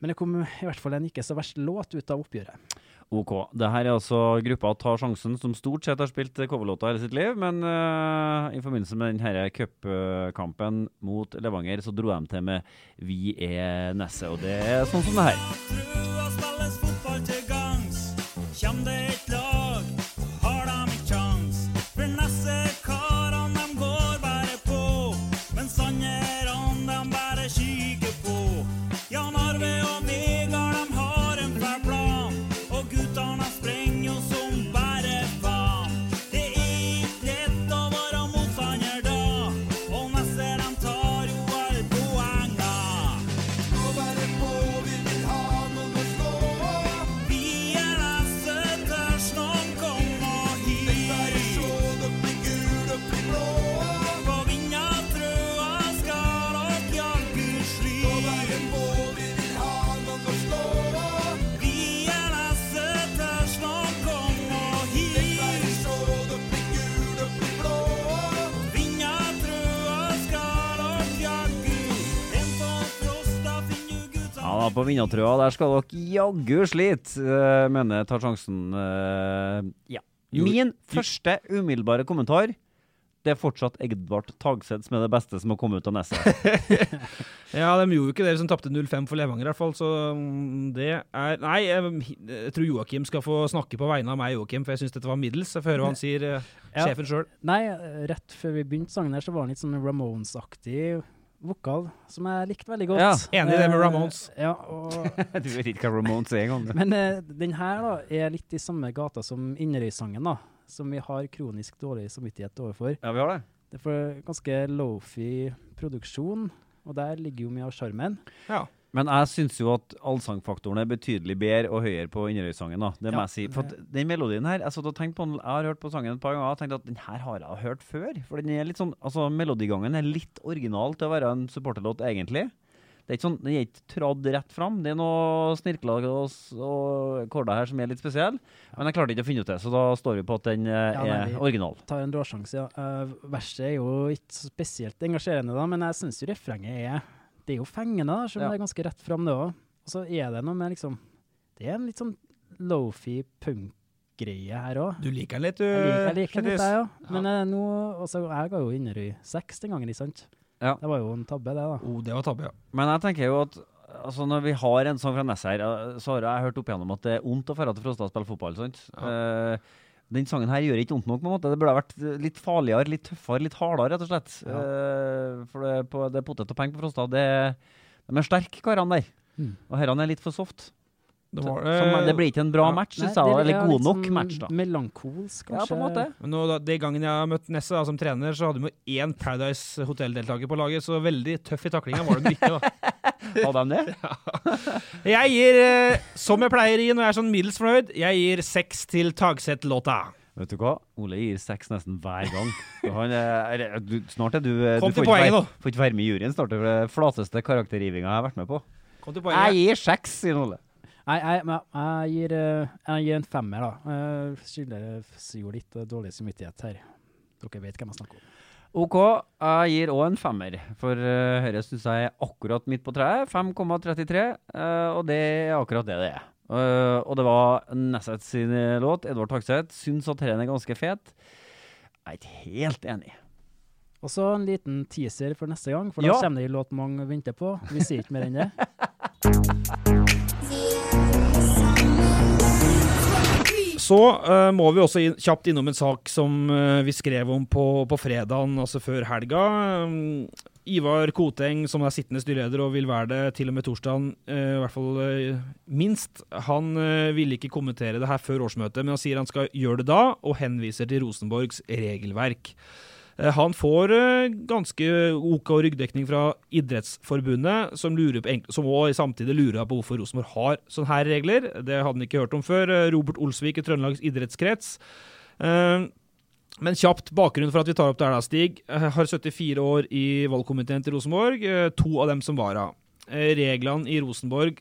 Men det kom i hvert fall en ikke så verst låt ut av oppgjøret. OK. Det her er altså gruppa Ta sjansen, som stort sett har spilt coverlåta hele sitt liv. Men uh, i forbindelse med denne cupkampen mot Levanger, så dro de til med Vi er Nesset. Og det er sånn som det her. På vinnertrøa der skal dere jaggu slite, uh, mener tar sjansen. Uh, ja. Min første umiddelbare kommentar det er fortsatt Edvard Tagseth som er det beste som har kommet ut av Nesset. *laughs* ja, de gjorde jo ikke det som tapte 0-5 for Levanger, i hvert fall. Så mm, det er Nei, jeg, jeg tror Joakim skal få snakke på vegne av meg, Joakim, for jeg syns dette var middels. Jeg får høre hva han sier, uh, Ja. sjefen sjøl. Nei, rett før vi begynte sangen her, så var han litt sånn Ramones-aktig vokal, som jeg likte veldig godt. Ja, enig i det med Eh, Ramones. Ja, og *laughs* du vet ikke hva Ramones er engang. Men uh, den her da, er litt i samme gata som Inderøy-sangen, da. Som vi har kronisk dårlig samvittighet overfor. Ja, vi har det. Det er for ganske lofi produksjon, og der ligger jo mye av sjarmen. Ja. Men jeg syns jo at allsangfaktoren er betydelig bedre og høyere på Inderøysangen. Det må Ja, jeg si. For den melodien her Jeg og på jeg har hørt på sangen et par ganger og tenkt at den her har jeg hørt før. For den er litt sånn, altså melodigangen er litt original til å være en supporterlåt, egentlig. Det er ikke sånn, Den er ikke tradd rett fram. Det er noe snirkler og, korda og her som er litt spesielle. Men jeg klarte ikke å finne ut det, så da står vi på at den eh, Ja, nei, er original. Tar en råsjanse, ja. Uh, verset er jo ikke spesielt engasjerende, da, men jeg syns refrenget er Det er jo fengende, da, selv om Ja. det er ganske rett fram, det òg. Og så er det noe med liksom Det er en litt sånn lofi punk-greie her òg. Du liker den litt, du. Jeg liker, jeg liker den litt, jeg òg. Men eh, nå også, Jeg ga jo Inderøy seks den gangen, ikke sant? Ja. Det var jo en tabbe, det, da. Oh, det var tabbe, ja. Men jeg tenker jo at altså når vi har en sang fra Ness her, eh, så har jeg hørt opp igjennom at det er vondt å dra til Frosta og spille fotball. sant? Eh, den sangen her gjør ikke vondt nok. på en måte. Det burde ha vært litt farligere, litt tøffere, litt hardere, rett og slett. Eh, for det, på, det er potet og penger på Frosta. Det, de er sterke, karene der. Mm. Og herrene er litt for soft. Det var Så- som- det blir ikke en bra match, syns jeg. Eller er god nok sånn match, da. Melankolsk, kanskje. Ja, på en måte. Men nå, da, De gangen jeg har møtt Nesse da, som trener, så hadde vi én Paradise Hotel-deltaker på laget, så veldig tøff i taklinga var de ikke. da. *laughs* Hadde han det? *laughs* Jeg gir, eh, som jeg pleier å gi når jeg er sånn middels fornøyd, jeg gir seks til Tagset-låta. Vet du hva? Ole gir seks nesten hver gang. Han er, er, du, snart er du eh, Kom Du til poenget være, får ikke være med i juryen snart. Det er den flateste karakterrivinga jeg har vært med på. Kom til Jeg gir seks, sier Ole. Nei, jeg, jeg, gir, eh, jeg gir en femmer, da. Jeg skylder jo litt eh, dårlig samvittighet her. Dere vet hvem jeg snakker om. OK, jeg gir òg en femmer, for uh, dette syns jeg er akkurat midt på treet. 5,33, uh, og det er akkurat det det er. Uh, og det var Nesset sin eh, låt. Edvard Takseth syns at denne er ganske fet. Jeg er ikke helt enig. Og så en liten teaser for neste gang, for da Ja. kommer det en låt mange venter på. Vi sier ikke mer enn det. *laughs* Så uh, må vi også in kjapt innom en sak som uh, vi skrev om på, på fredagen, altså før helga. Um, Ivar Koteng, som er sittende styreleder og vil være det til og med torsdagen, uh, i hvert fall minst, han ville ikke kommentere det her før årsmøtet, men han sier han skal gjøre det da, og henviser til Rosenborgs regelverk. Eh, Han får eh, ganske OK ryggdekning fra Idrettsforbundet, som, lurer på, som også samtidig lurer på hvorfor Rosenborg har sånne her regler. Det hadde han ikke hørt om før. Eh, Robert Olsvik i Trøndelags idrettskrets. Men kjapt bakgrunn for at vi tar opp det her, da, Stig. Har 74 år i valgkomiteen til Rosenborg. To av dem som vara. Reglene i Rosenborg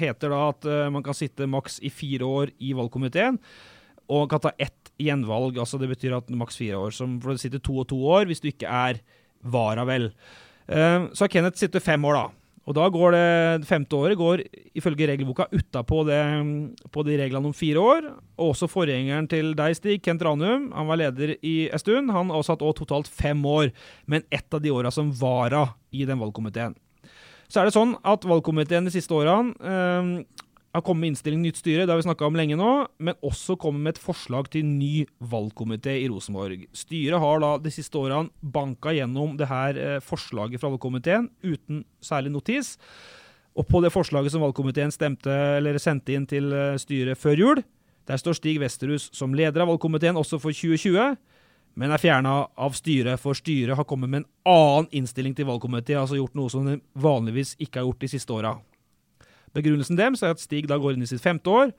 heter da at man kan sitte maks i fire år i valgkomiteen og kan ta ett gjenvalg. altså Det betyr at maks fire år. Som, for det sitter to og to år hvis du ikke er vara, vel. Eh, så har Kenneth sittet fem år, da. Og da går det det femte året går ifølge regelboka utapå på de reglene om fire år. Og også forgjengeren til deg, Stig, Kent Ranum, han var leder i en stund. Han har hatt også totalt fem år, men ett av de åra som vara i den valgkomiteen. Så er det sånn at valgkomiteen de siste årene eh, har kommet med innstilling nytt styre, det har vi snakka om lenge nå, men også kommet med et forslag til ny valgkomité i Rosenborg. Styret har da de siste årene banka gjennom det her eh, forslaget fra valgkomiteen uten særlig notis. Og på det forslaget som valgkomiteen stemte, eller sendte inn til eh, styret før jul, der står Stig Vesterhus som leder av valgkomiteen også for 2020, men er fjerna av styret, for styret har kommet med en annen innstilling til valgkomiteen, altså gjort noe som de vanligvis ikke har gjort de siste åra. Begrunnelsen deres er at Stig da går inn i sitt femte år,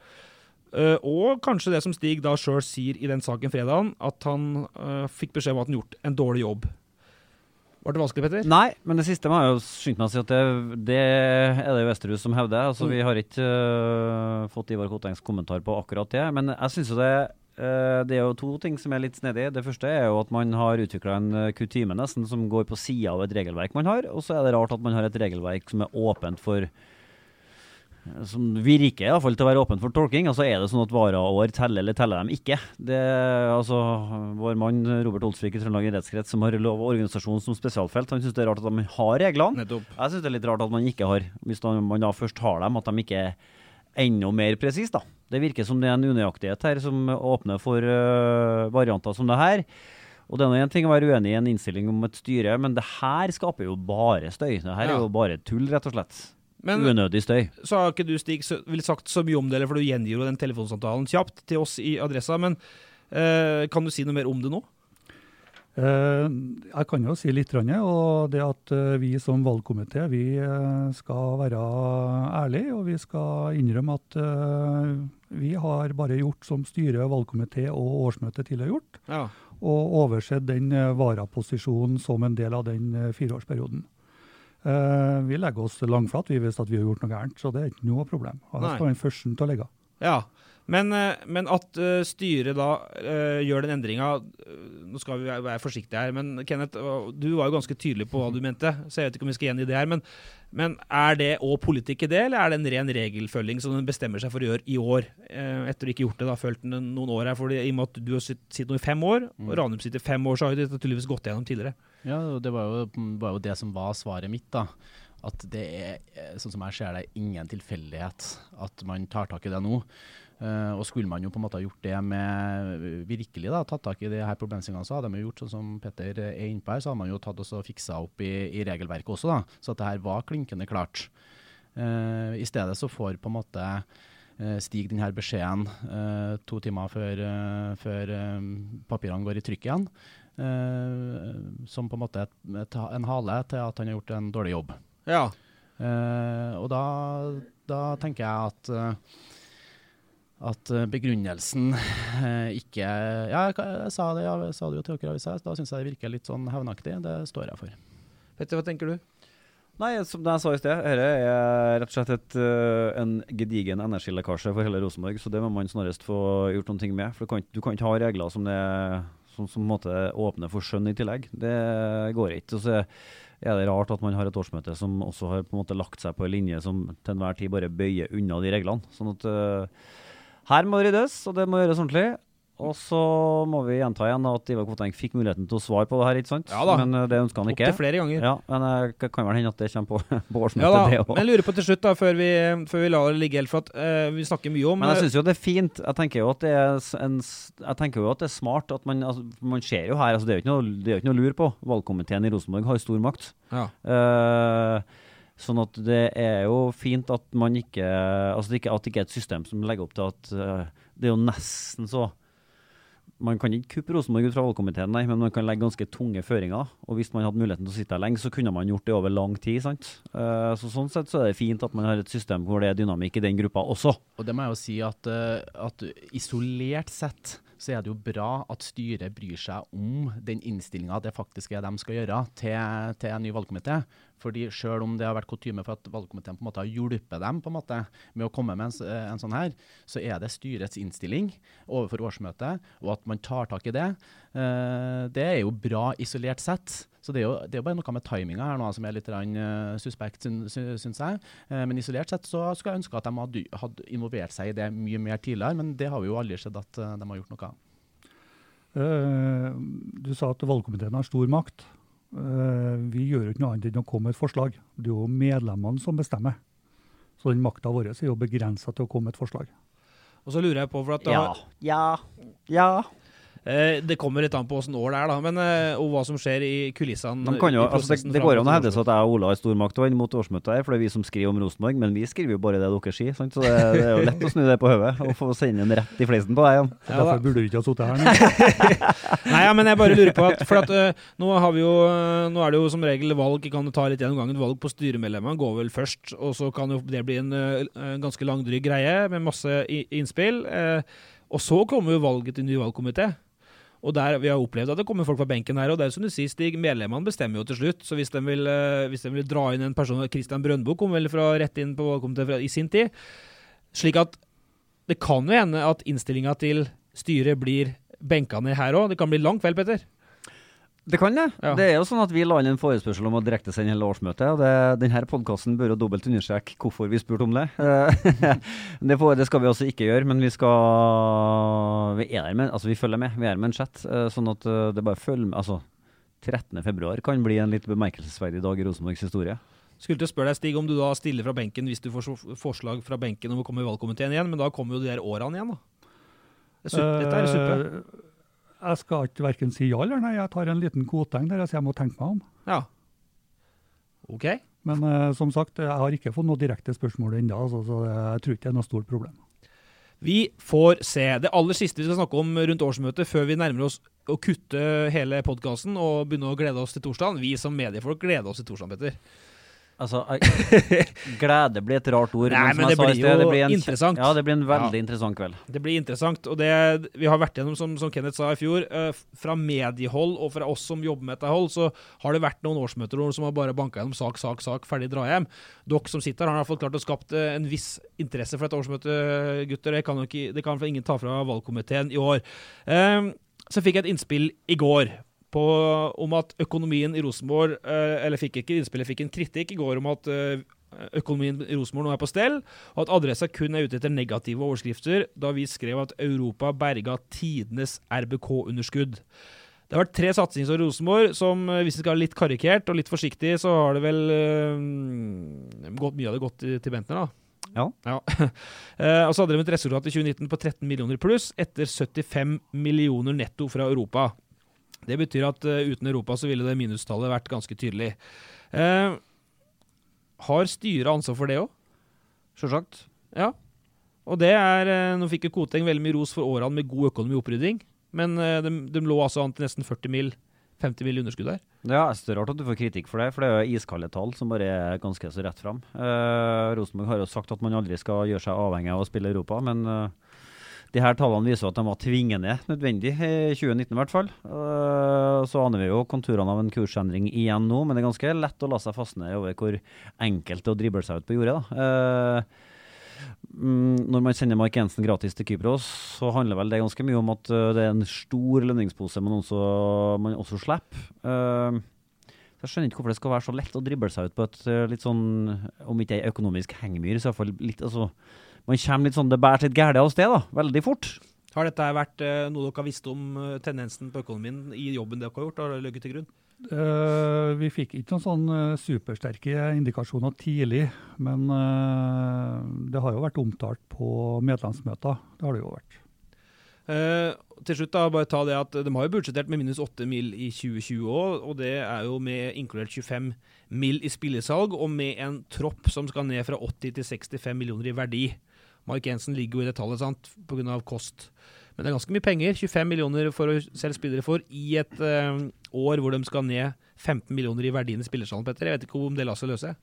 øh, og kanskje det som Stig da sjøl sier i den saken fredagen, at han øh, fikk beskjed om at han gjort en dårlig jobb. Var det vanskelig, Petter? Nei, men det siste må jeg jo skynde meg å si at det, det er det Vesterhus som hevder. Altså. Vi har ikke uh, fått Ivar Kotengs kommentar på akkurat det. Men jeg syns jo det uh, det er jo to ting som er litt snedig. Det første er jo at man har utvikla en kutyme nesten som går på sida av et regelverk man har. Og så er det rart at man har et regelverk som er åpent for som virker i hvert fall til å være åpen for tolking. Altså Er det sånn at varaår teller, eller teller de ikke? Det, altså, Vår mann Robert Olsvik i Trøndelag idrettskrets, som har lov og organisasjon som spesialfelt, han syns det er rart at de har reglene. Nettopp. Jeg syns det er litt rart at man ikke har, hvis man da først har dem, at de ikke er enda mer presise. da. Det virker som det er en unøyaktighet her som åpner for uh, varianter som det her. Og det er én ting å være uenig i en innstilling om et styre, men det her skaper jo bare støy. Det her Ja. er jo bare tull, rett og slett. Men- Unødig støy. Så har ikke du, Stig, så, vil sagt så mye om det, eller for du gjengir jo den telefonsamtalen kjapt til oss i Adressa, men eh, kan du si noe mer om det nå? Eh, jeg kan jo si litt, og det at eh, vi som valgkomité vi eh, skal være ærlige, og vi skal innrømme at eh, vi har bare gjort som styre, valgkomité og årsmøte til har gjort, Ja. og oversett den eh, varaposisjonen som en del av den fireårsperioden. Eh, vi legger oss langflat vi hvis at vi har gjort noe gærent, så det er ikke noe problem. Og Nei. Skal den første til å legge. Ja, men, eh, men at uh, styret da uh, gjør den endringa Nå skal vi være, være forsiktige her, men Kenneth, du var jo ganske tydelig på hva du mente, så jeg vet ikke om vi skal gjengi det her. Men, men er det òg politikk i det, eller er det en ren regelfølging som den bestemmer seg for å gjøre i år? Etter å ikke gjort det da, følt den noen år her, fordi I og med at du har sitt- sittet nå i fem år, og Ranum sitter fem år, så har jo dette tydeligvis gått gjennom tidligere. Ja, det var jo, var jo det som var svaret mitt, da. At det er, eh, sånn som jeg ser det, ingen tilfeldighet at man tar tak i det nå. Uh, og skulle man jo på en måte ha gjort det med virkelig da, tatt tak i de her problemstillingene, så hadde man jo gjort sånn som Petter er inne på her, så hadde man jo tatt og fiksa opp i, i regelverket også, da. Så at det her var klinkende klart. Uh, I stedet så får på en måte uh, Stig denne beskjeden to timer før, før papirene går i trykk igjen. Eh, som på en måte et, et, en hale til at han har gjort en dårlig jobb. Ja. Eh, og da, da tenker jeg at eh, at begrunnelsen eh, ikke Ja, jeg, sa det, jeg sa det jo til dere, i stad, da syns jeg det virker litt sånn hevnaktig. Det står jeg for. Petter, hva tenker du? Nei, som jeg sa i sted, dette er rett og slett et, en gedigen energilekkasje for hele Rosenborg. Så det må man snarest få gjort ting med. For du kan, du kan ikke ha regler som, det, som, som måte åpner for skjønn i tillegg. Det går ikke. Og så er det rart at man har et årsmøte som også har på en måte lagt seg på en linje som til enhver tid bare bøyer unna de reglene. Sånn at uh, her må det ryddes, og det må gjøres ordentlig. Og så må vi gjenta igjen at Ivar Kvotteng fikk muligheten til å svare på det her, ikke sant? Ja da. Men øh, det ønska han ikke. Opptil flere ganger. Ja, men øh, det kan vel hende at det kommer på, *laughs* på årsmøtet, Ja da, det òg. men jeg lurer på til slutt, da, før vi, før vi lar det ligge helt, for at uh, vi snakker mye om Men jeg eh, syns jo det er fint. Jeg tenker jo at det er, en, jo at det er smart at man altså, Man ser jo her, altså det er jo ikke noe, det er jo ikke noe lur på. Valgkomiteen i Rosenborg har stor makt. Ja. Uh, sånn at det er jo fint at man ikke Altså at det ikke er et system som legger opp til at uh, Det er jo nesten så man kan ikke kuppe Rosenborg ut fra valgkomiteen, nei, men man kan legge ganske tunge føringer. Og hvis man hadde muligheten til å sitte her lenge, så kunne man gjort det over lang tid. sant? Eh, så Sånn sett så er det fint at man har et system hvor det er dynamikk i den gruppa også. Og det må jeg jo si at, eh, at isolert sett så er det jo bra at styret bryr seg om den innstillinga det faktisk er de skal gjøre til, til en ny valgkomité. Fordi selv om det har vært kutyme for at valgkomiteen på en måte har hjulpet dem på en måte med å komme med en, en sånn her, så er det styrets innstilling overfor årsmøtet, og at man tar tak i det. eh, det er jo bra isolert sett. Så det er jo, det er jo bare noe med timinga her nå som er litt grann, eh, suspekt, syn- jeg. Uh, men isolert sett så skulle jeg ønske at de hadde, hadde involvert seg i det mye mer tidligere, men det har vi jo aldri sett at uh, de har gjort noe av. Eh, du sa at valgkomiteen har stor makt. Eh, vi gjør jo ikke noe annet enn å komme med et forslag. Det er jo medlemmene som bestemmer. Så den makta vår er jo begrensa til å komme med et forslag. Og så lurer jeg på, for at det, Ja. har- Ja. Ja. Eh, det kommer litt an på åssen år det er, da, men, eh, og hva som skjer i kulissene. De kan jo, i altså det, det går jo an å hevdes hevde at jeg og Ola har stormakt inn mot årsmøtet her, for det er vi som skriver om Rosenborg, men vi skriver jo bare det dere sier. Sant? Så det, det er jo lett å snu det på hodet og få sende en rett i fleisen på deg igjen. Ja, Derfor burde du ikke ha sittet her nå. *laughs* Nei, ja, men jeg bare lurer på at, for at uh, nå, har vi jo, nå er det jo som regel valg, kan du ta litt gjennom gangen, valg på styremedlemmene går vel først, og så kan jo det bli en, uh, ganske langdryg greie med masse i, innspill. og så kommer jo valget til ny valgkomité. Og der Vi har opplevd at det kommer folk fra benken her, og det er som du sier, Stig, medlemmene bestemmer jo til slutt. Så hvis de vil, eh, hvis de vil dra inn en person Christian Brøndbo kom vel fra rett inn på valgkomiteen i sin tid. Slik at det kan jo hende at innstillinga til styret blir benka ned her òg. Det kan bli lang kveld, Petter. Det kan det. Ja. Det er jo sånn at Vi la inn en forespørsel om å direktesende hele årsmøtet. og det, Denne podkasten bør jo dobbelt understreke hvorfor vi spurte om det. Eh, *laughs* det, får, det skal vi også ikke gjøre, men vi skal Vi er der med, altså vi følger med. Vi er med en chat. eh, Sånn at eh, det bare følger med. altså 13. februar kan bli en litt bemerkelsesverdig dag i Rosenborgs historie. Skulle til å spørre deg, Stig, om du da stiller fra benken hvis du får forslag fra benken om å komme i valgkomiteen igjen, men da kommer jo de der årene igjen, da. Det er suppe, dette er suppe. Jeg skal ikke verken si ja eller nei. Jeg tar en liten kvoteng der, så jeg må tenke meg om. Ja. OK. Men uh, som sagt, jeg har ikke fått noe direkte spørsmål ennå, altså, så jeg tror ikke det er noe stort problem. Vi får se. Det aller siste vi skal snakke om rundt årsmøtet, før vi nærmer oss å kutte hele podkasten og begynne å glede oss til torsdagen. Vi som mediefolk gleder oss til torsdagen, Petter. Altså, *laughs* glede blir et rart ord. Nei, men det blir jo det blir en, interessant. Ja, det blir en veldig Ja. interessant kveld. Det blir interessant. Og det vi har vært gjennom, som, som Kenneth sa i fjor, uh, fra mediehold og fra oss som jobber med dette hold, så har det vært noen årsmøter som har bare banka gjennom sak, sak, sak, ferdig, dra hjem. Dere som sitter her, har i hvert fall klart å skapt eh, en viss interesse for dette årsmøtet, gutter. Det kan ikke, det kan ingen ta fra valgkomiteen i år. Uh, så fikk jeg et innspill i går. På, om at økonomien i Rosenborg eh, Eller fikk ikke innspillet, fikk en kritikk i går om at eh, økonomien i Rosenborg nå er på stell, og at Adressa kun er ute etter negative overskrifter, da vi skrev at Europa berga tidenes RBK-underskudd. Det har vært tre satsingsår i Rosenborg som, eh, hvis vi skal være litt karikert og litt forsiktig, så har det vel øh, gått, mye av det gått til, Bentner, da. Ja. *laughs* Eh, og så hadde de et resultat i 2019 på 13 millioner pluss, etter 75 millioner netto fra Europa. Det betyr at eh, uten Europa så ville det minustallet vært ganske tydelig. Eh, har styret ansvar for det òg? Sjølsagt. Ja. Og det er eh, Nå fikk jo Koteng veldig mye ros for årene med god økonomi og opprydding, men eh, de, de lå altså an til nesten 40 mill. 50 mill. underskudd der. Ja, jeg synes det er rart at du får kritikk for det, for det er jo iskalde tall som bare er ganske så rett fram. Eh, Rosenborg har jo sagt at man aldri skal gjøre seg avhengig av å spille Europa, men eh, de her tallene viser at de var tvingende nødvendig i 2019 i hvert fall. Eh, så aner vi jo konturene av en kursendring igjen nå, men det er ganske lett å la seg fastne over hvor enkelt det å drible seg ut på jordet. da. Eh, Mm, når man sender Mark Jensen gratis til Kypros, så handler vel det ganske mye om at uh, det er en stor lønningspose man også, man også slipper. Jeg skjønner ikke hvorfor det skal være så lett å drible seg ut på et litt sånn, om ikke ei økonomisk hengemyr, så iallfall litt altså, Man kommer litt sånn det bærer litt gærent av sted, da. Veldig fort. Har dette vært eh, noe dere har visst om eh, tendensen på økonomien i jobben dere har gjort? Har det ligget til grunn? Uh, vi fikk ikke noen sånn uh, supersterke indikasjoner tidlig, men uh, det har jo vært omtalt på medlemsmøter. Det har det jo vært. Eh, til slutt da, bare ta det at De har jo budsjettert med minus 8 mill. i 2020 òg, og det er jo med inkludert 25 mill. i spillesalg, og med en tropp som skal ned fra 80 til 65 millioner i verdi. Mark Jensen ligger jo i det tallet sant, pga. kost. Men det er ganske mye penger. 25 millioner for å selge spillere for i et uh, år hvor de skal ned 15 millioner i verdien i spillersalen, Petter. Jeg vet ikke om det lar seg løse.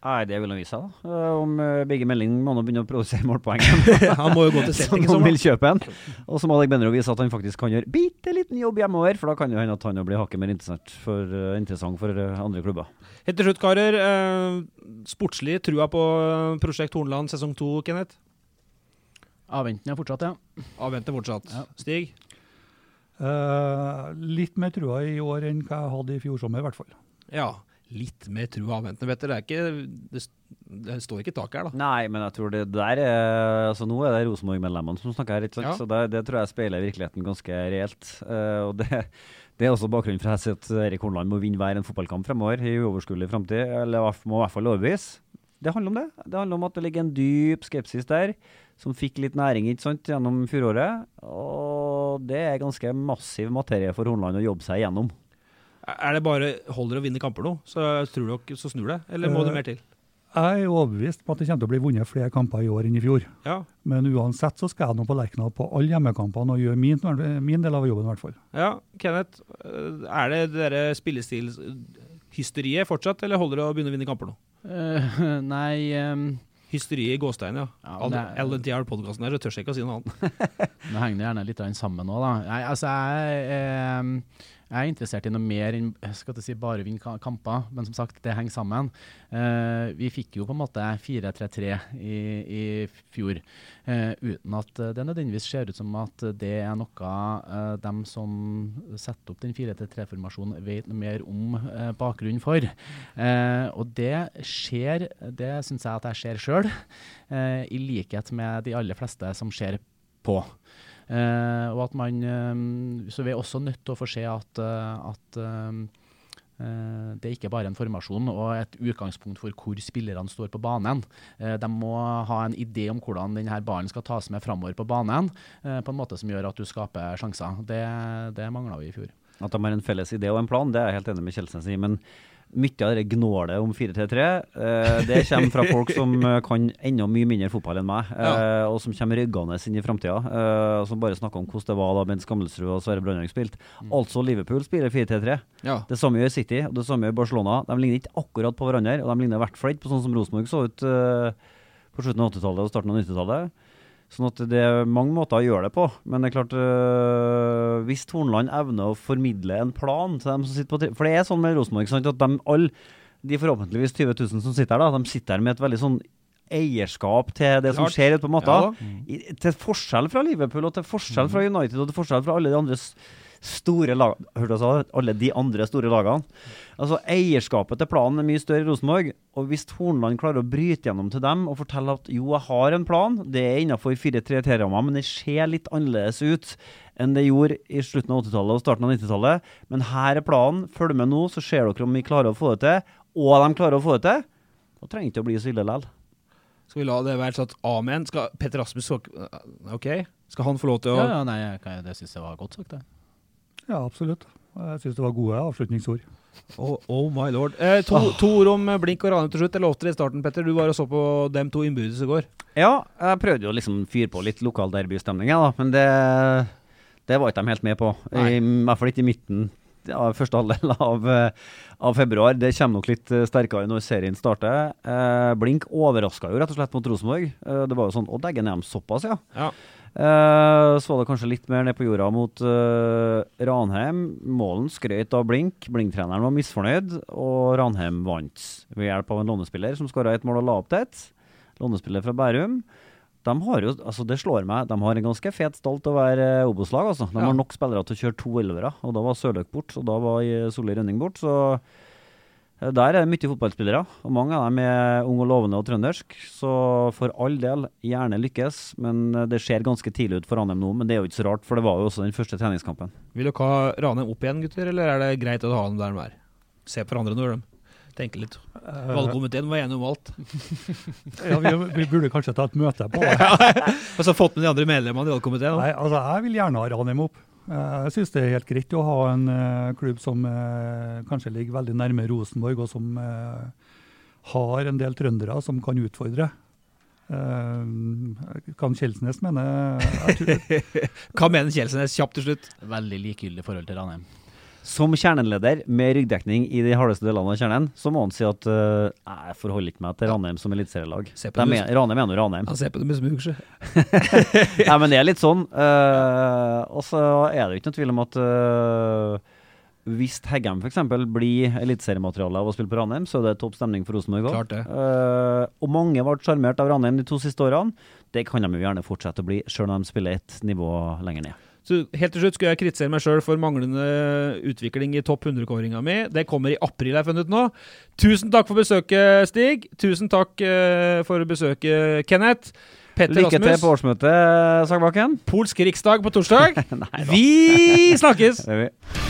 Nei, det vil han vise seg, da. Eh, om uh, Begge Melding må nå begynne å produsere målpoeng. *laughs* Han må jo gå til *laughs* setting som vil kjøpe en. Og så må Alec Benro vise at han faktisk kan gjøre bitte liten jobb hjemover, for da kan jo hende at han blir hakket mer interessant for, eh, interessant for eh, andre klubber. Helt til slutt, karer. Eh, sportslig trua på eh, Prosjekt Hornland sesong to, Kenneth? Avventende fortsatt, ja. Avventende fortsatt. Stig? Eh, litt mer trua i år enn hva jeg hadde i fjor sommer, i hvert fall. Ja, litt mer trua avventende, vet dere. Det, ikke, det, det står ikke tak her, da. Nei, men jeg tror det der er Altså Nå er det Rosenborg-medlemmene som snakker her, ikke sant? Ja. så det, det tror jeg speiler virkeligheten ganske reelt. Uh, og det, det er også bakgrunnen for at Erik Hornland må vinne hver en fotballkamp fremover i uoverskuelig framtid, eller må i hvert fall overbevise. Det handler om det. Det handler om at det ligger en dyp skepsis der, som fikk litt næring ikke sant, gjennom fjoråret. Og det er ganske massiv materie for Hornland å jobbe seg igjennom. Er det bare holder å vinne kamper nå, så tror dere så snur det? Eller må det Eh, mer til? Jeg er overbevist om at det kommer til å bli vunnet flere kamper i år enn i fjor. Ja. Men uansett så skal jeg nå på Lerkendal på alle hjemmekampene og gjøre min, min del av jobben, i hvert fall. Ja, Kenneth. eh, Er det dere der spillestilhysteriet fortsatt, eller holder det å begynne å vinne kamper nå? Uh, *laughs* nei um, Hysteriet i gåstein, ja. Ja, LNTR-podkasten her, så tør jeg ikke å si noe annet. *laughs* Nå henger det gjerne litt sammen nå, da. Nei, altså, jeg, eh, jeg er interessert i noe mer enn skal si, bare vinne kamper, men som sagt, det henger sammen. Uh, vi fikk jo på en måte 4-3-3 i, i fjor, uh, uten at det nødvendigvis ser ut som at det er noe uh, dem som setter opp den 4-3-3-formasjonen vet noe mer om bakgrunnen for. Og det skjer, det syns jeg at jeg ser sjøl, i likhet med de aller fleste som ser på. Eh, og at man eh, Så vi er også nødt til å få se at, eh, at eh, det er ikke bare en formasjon og et utgangspunkt for hvor spillerne står på banen. De må ha en idé om hvordan denne ballen skal tas med framover på banen, på en måte som gjør at du skaper sjanser. Det, det mangla vi i fjor. At de har en felles idé og en plan, det er jeg helt enig med Kjelsnes i. Men Mye av det gnålet om 4-3-3 eh, det kommer fra folk som eh, kan enda mye mindre fotball enn meg, eh, og som kommer ryggende inn i framtida. Eh, som bare snakker om hvordan det var da Bent Skammelsrud og Sverre Brandhaug spilte. Altså Liverpool spiller 4-3-3. Ja. Det samme gjør City, og det samme gjør Barcelona. De ligner ikke akkurat på hverandre, og de ligner i hvert fall ikke på sånn som Rosenborg så ut eh, på slutten av 80-tallet og starten av 90-tallet. Sånn at det er mange måter å gjøre det på. Men det er klart øh, hvis Hornland evner å formidle en plan til dem som sitter på For det er sånn med Rosenborg at de alle, de forhåpentligvis 20 000 som sitter her, da, de sitter her med et veldig sånn eierskap til det som skjer ute på matta. Ja mm. Til forskjell fra Liverpool og til forskjell fra United og til forskjell fra alle de andre store lagene. Hørte jeg sa? Alle de andre store lagene. Altså Eierskapet til planen er mye større i Rosenborg. Og hvis Hornland klarer å bryte gjennom til dem og fortelle at jo, jeg har en plan, det er innenfor 4-3-3-ramma, men det ser litt annerledes ut enn det gjorde i slutten av 80-tallet og starten av 90-tallet. Men her er planen. Følg med nå, så ser dere om vi klarer å få det til. Og de klarer å få det til. Da trenger det ikke å bli så ille likevel. Skal vi la det være sånn at amen? Skal Petter Rasmus OK? Skal han få lov til å Ja, ja, nei, jeg det syns jeg var godt sagt, det. Ja, absolutt. Jeg syns det var gode avslutningsord. Oh, oh my lord. Eh, to, to ord om eh, Blink og rane til slutt. Jeg lovte det i starten, Petter. Du var og så på dem to innbyrdes i går. Ja, jeg prøvde jo liksom fyre på litt lokal derbystemning, da. Men det, det var ikke de helt med på. I, I hvert fall ikke i midten av første halvdel *laughs* av, eh, av februar. Det kommer nok litt eh, sterkere når serien starter. Eh, Blink overraska jo rett og slett mot Rosenborg. Eh, det var jo sånn Å, dægen, er de såpass, ja? Ja. Eh, så var det kanskje litt mer ned på jorda mot uh, Ranheim. Målen skrøt av Blink. Blink-treneren var misfornøyd, og Ranheim vant ved hjelp av en lånespiller som skåra ett mål og la opp til et. Lånespiller fra Bærum. De har jo, altså Det slår meg, de har en ganske fet stall til å være eh, Obos-lag. altså. De Ja. har nok spillere til å kjøre to elvere, og da var Sørløk bort, og da var Solli Rønning bort. så... Eh, Der er det mye fotballspillere, og mange av dem er unge og lovende og trøndersk. Så for all del, gjerne lykkes, men eh, det ser ganske tidlig ut for Ranheim nå. Men det er jo ikke så rart, for det var jo også den første treningskampen. Vil dere ha Ranheim opp igjen, gutter, eller er det greit å ha dem der de er? Se på hverandre nå, de. Tenke litt. Valgkomiteen var enig om alt. *laughs* Ja, vi, vi burde kanskje ta et møte på det. *laughs* Og så fått med de andre medlemmene i valgkomiteen. Nei, altså Jeg vil gjerne ha Ranheim opp. Eh, Jeg syns det er helt greit å ha en eh, klubb som eh, kanskje ligger veldig nærme Rosenborg, og som har en del trøndere som kan utfordre. Uh, kan Kjelsnes mene *laughs* jeg tror, Hva mener Kjelsnes kjapt til slutt? Veldig likegyldig forhold til Ranheim. Som kjerneleder med ryggdekning i de hardeste delene av kjernen, så må han si at uh, jeg forholder ikke meg til Ranheim som eliteserielag. Er- Ranheim er nå Ranheim. Han ser på med smug, sjø. *laughs* Nei, men det er litt sånn. Uh, og så er det jo ikke noe tvil om at uh, hvis Heggem f.eks. blir eliteseriemateriale av å spille på Ranheim, så er det topp stemning for Rosenborg òg. Det. og mange ble sjarmert av Ranheim de to siste årene. Det kan de jo gjerne fortsette å bli, sjøl om de spiller et nivå lenger ned. Så helt til slutt skulle jeg kritisere meg sjøl for manglende utvikling i topp 100-kåringa mi. Det kommer i april, jeg har funnet ut nå. Tusen takk for besøket, Stig. Tusen takk uh, for besøket, Kenneth. Petter Lykke til på årsmøtet, Sagbakken. Polsk riksdag på torsdag. *laughs* Vi snakkes! *laughs* Det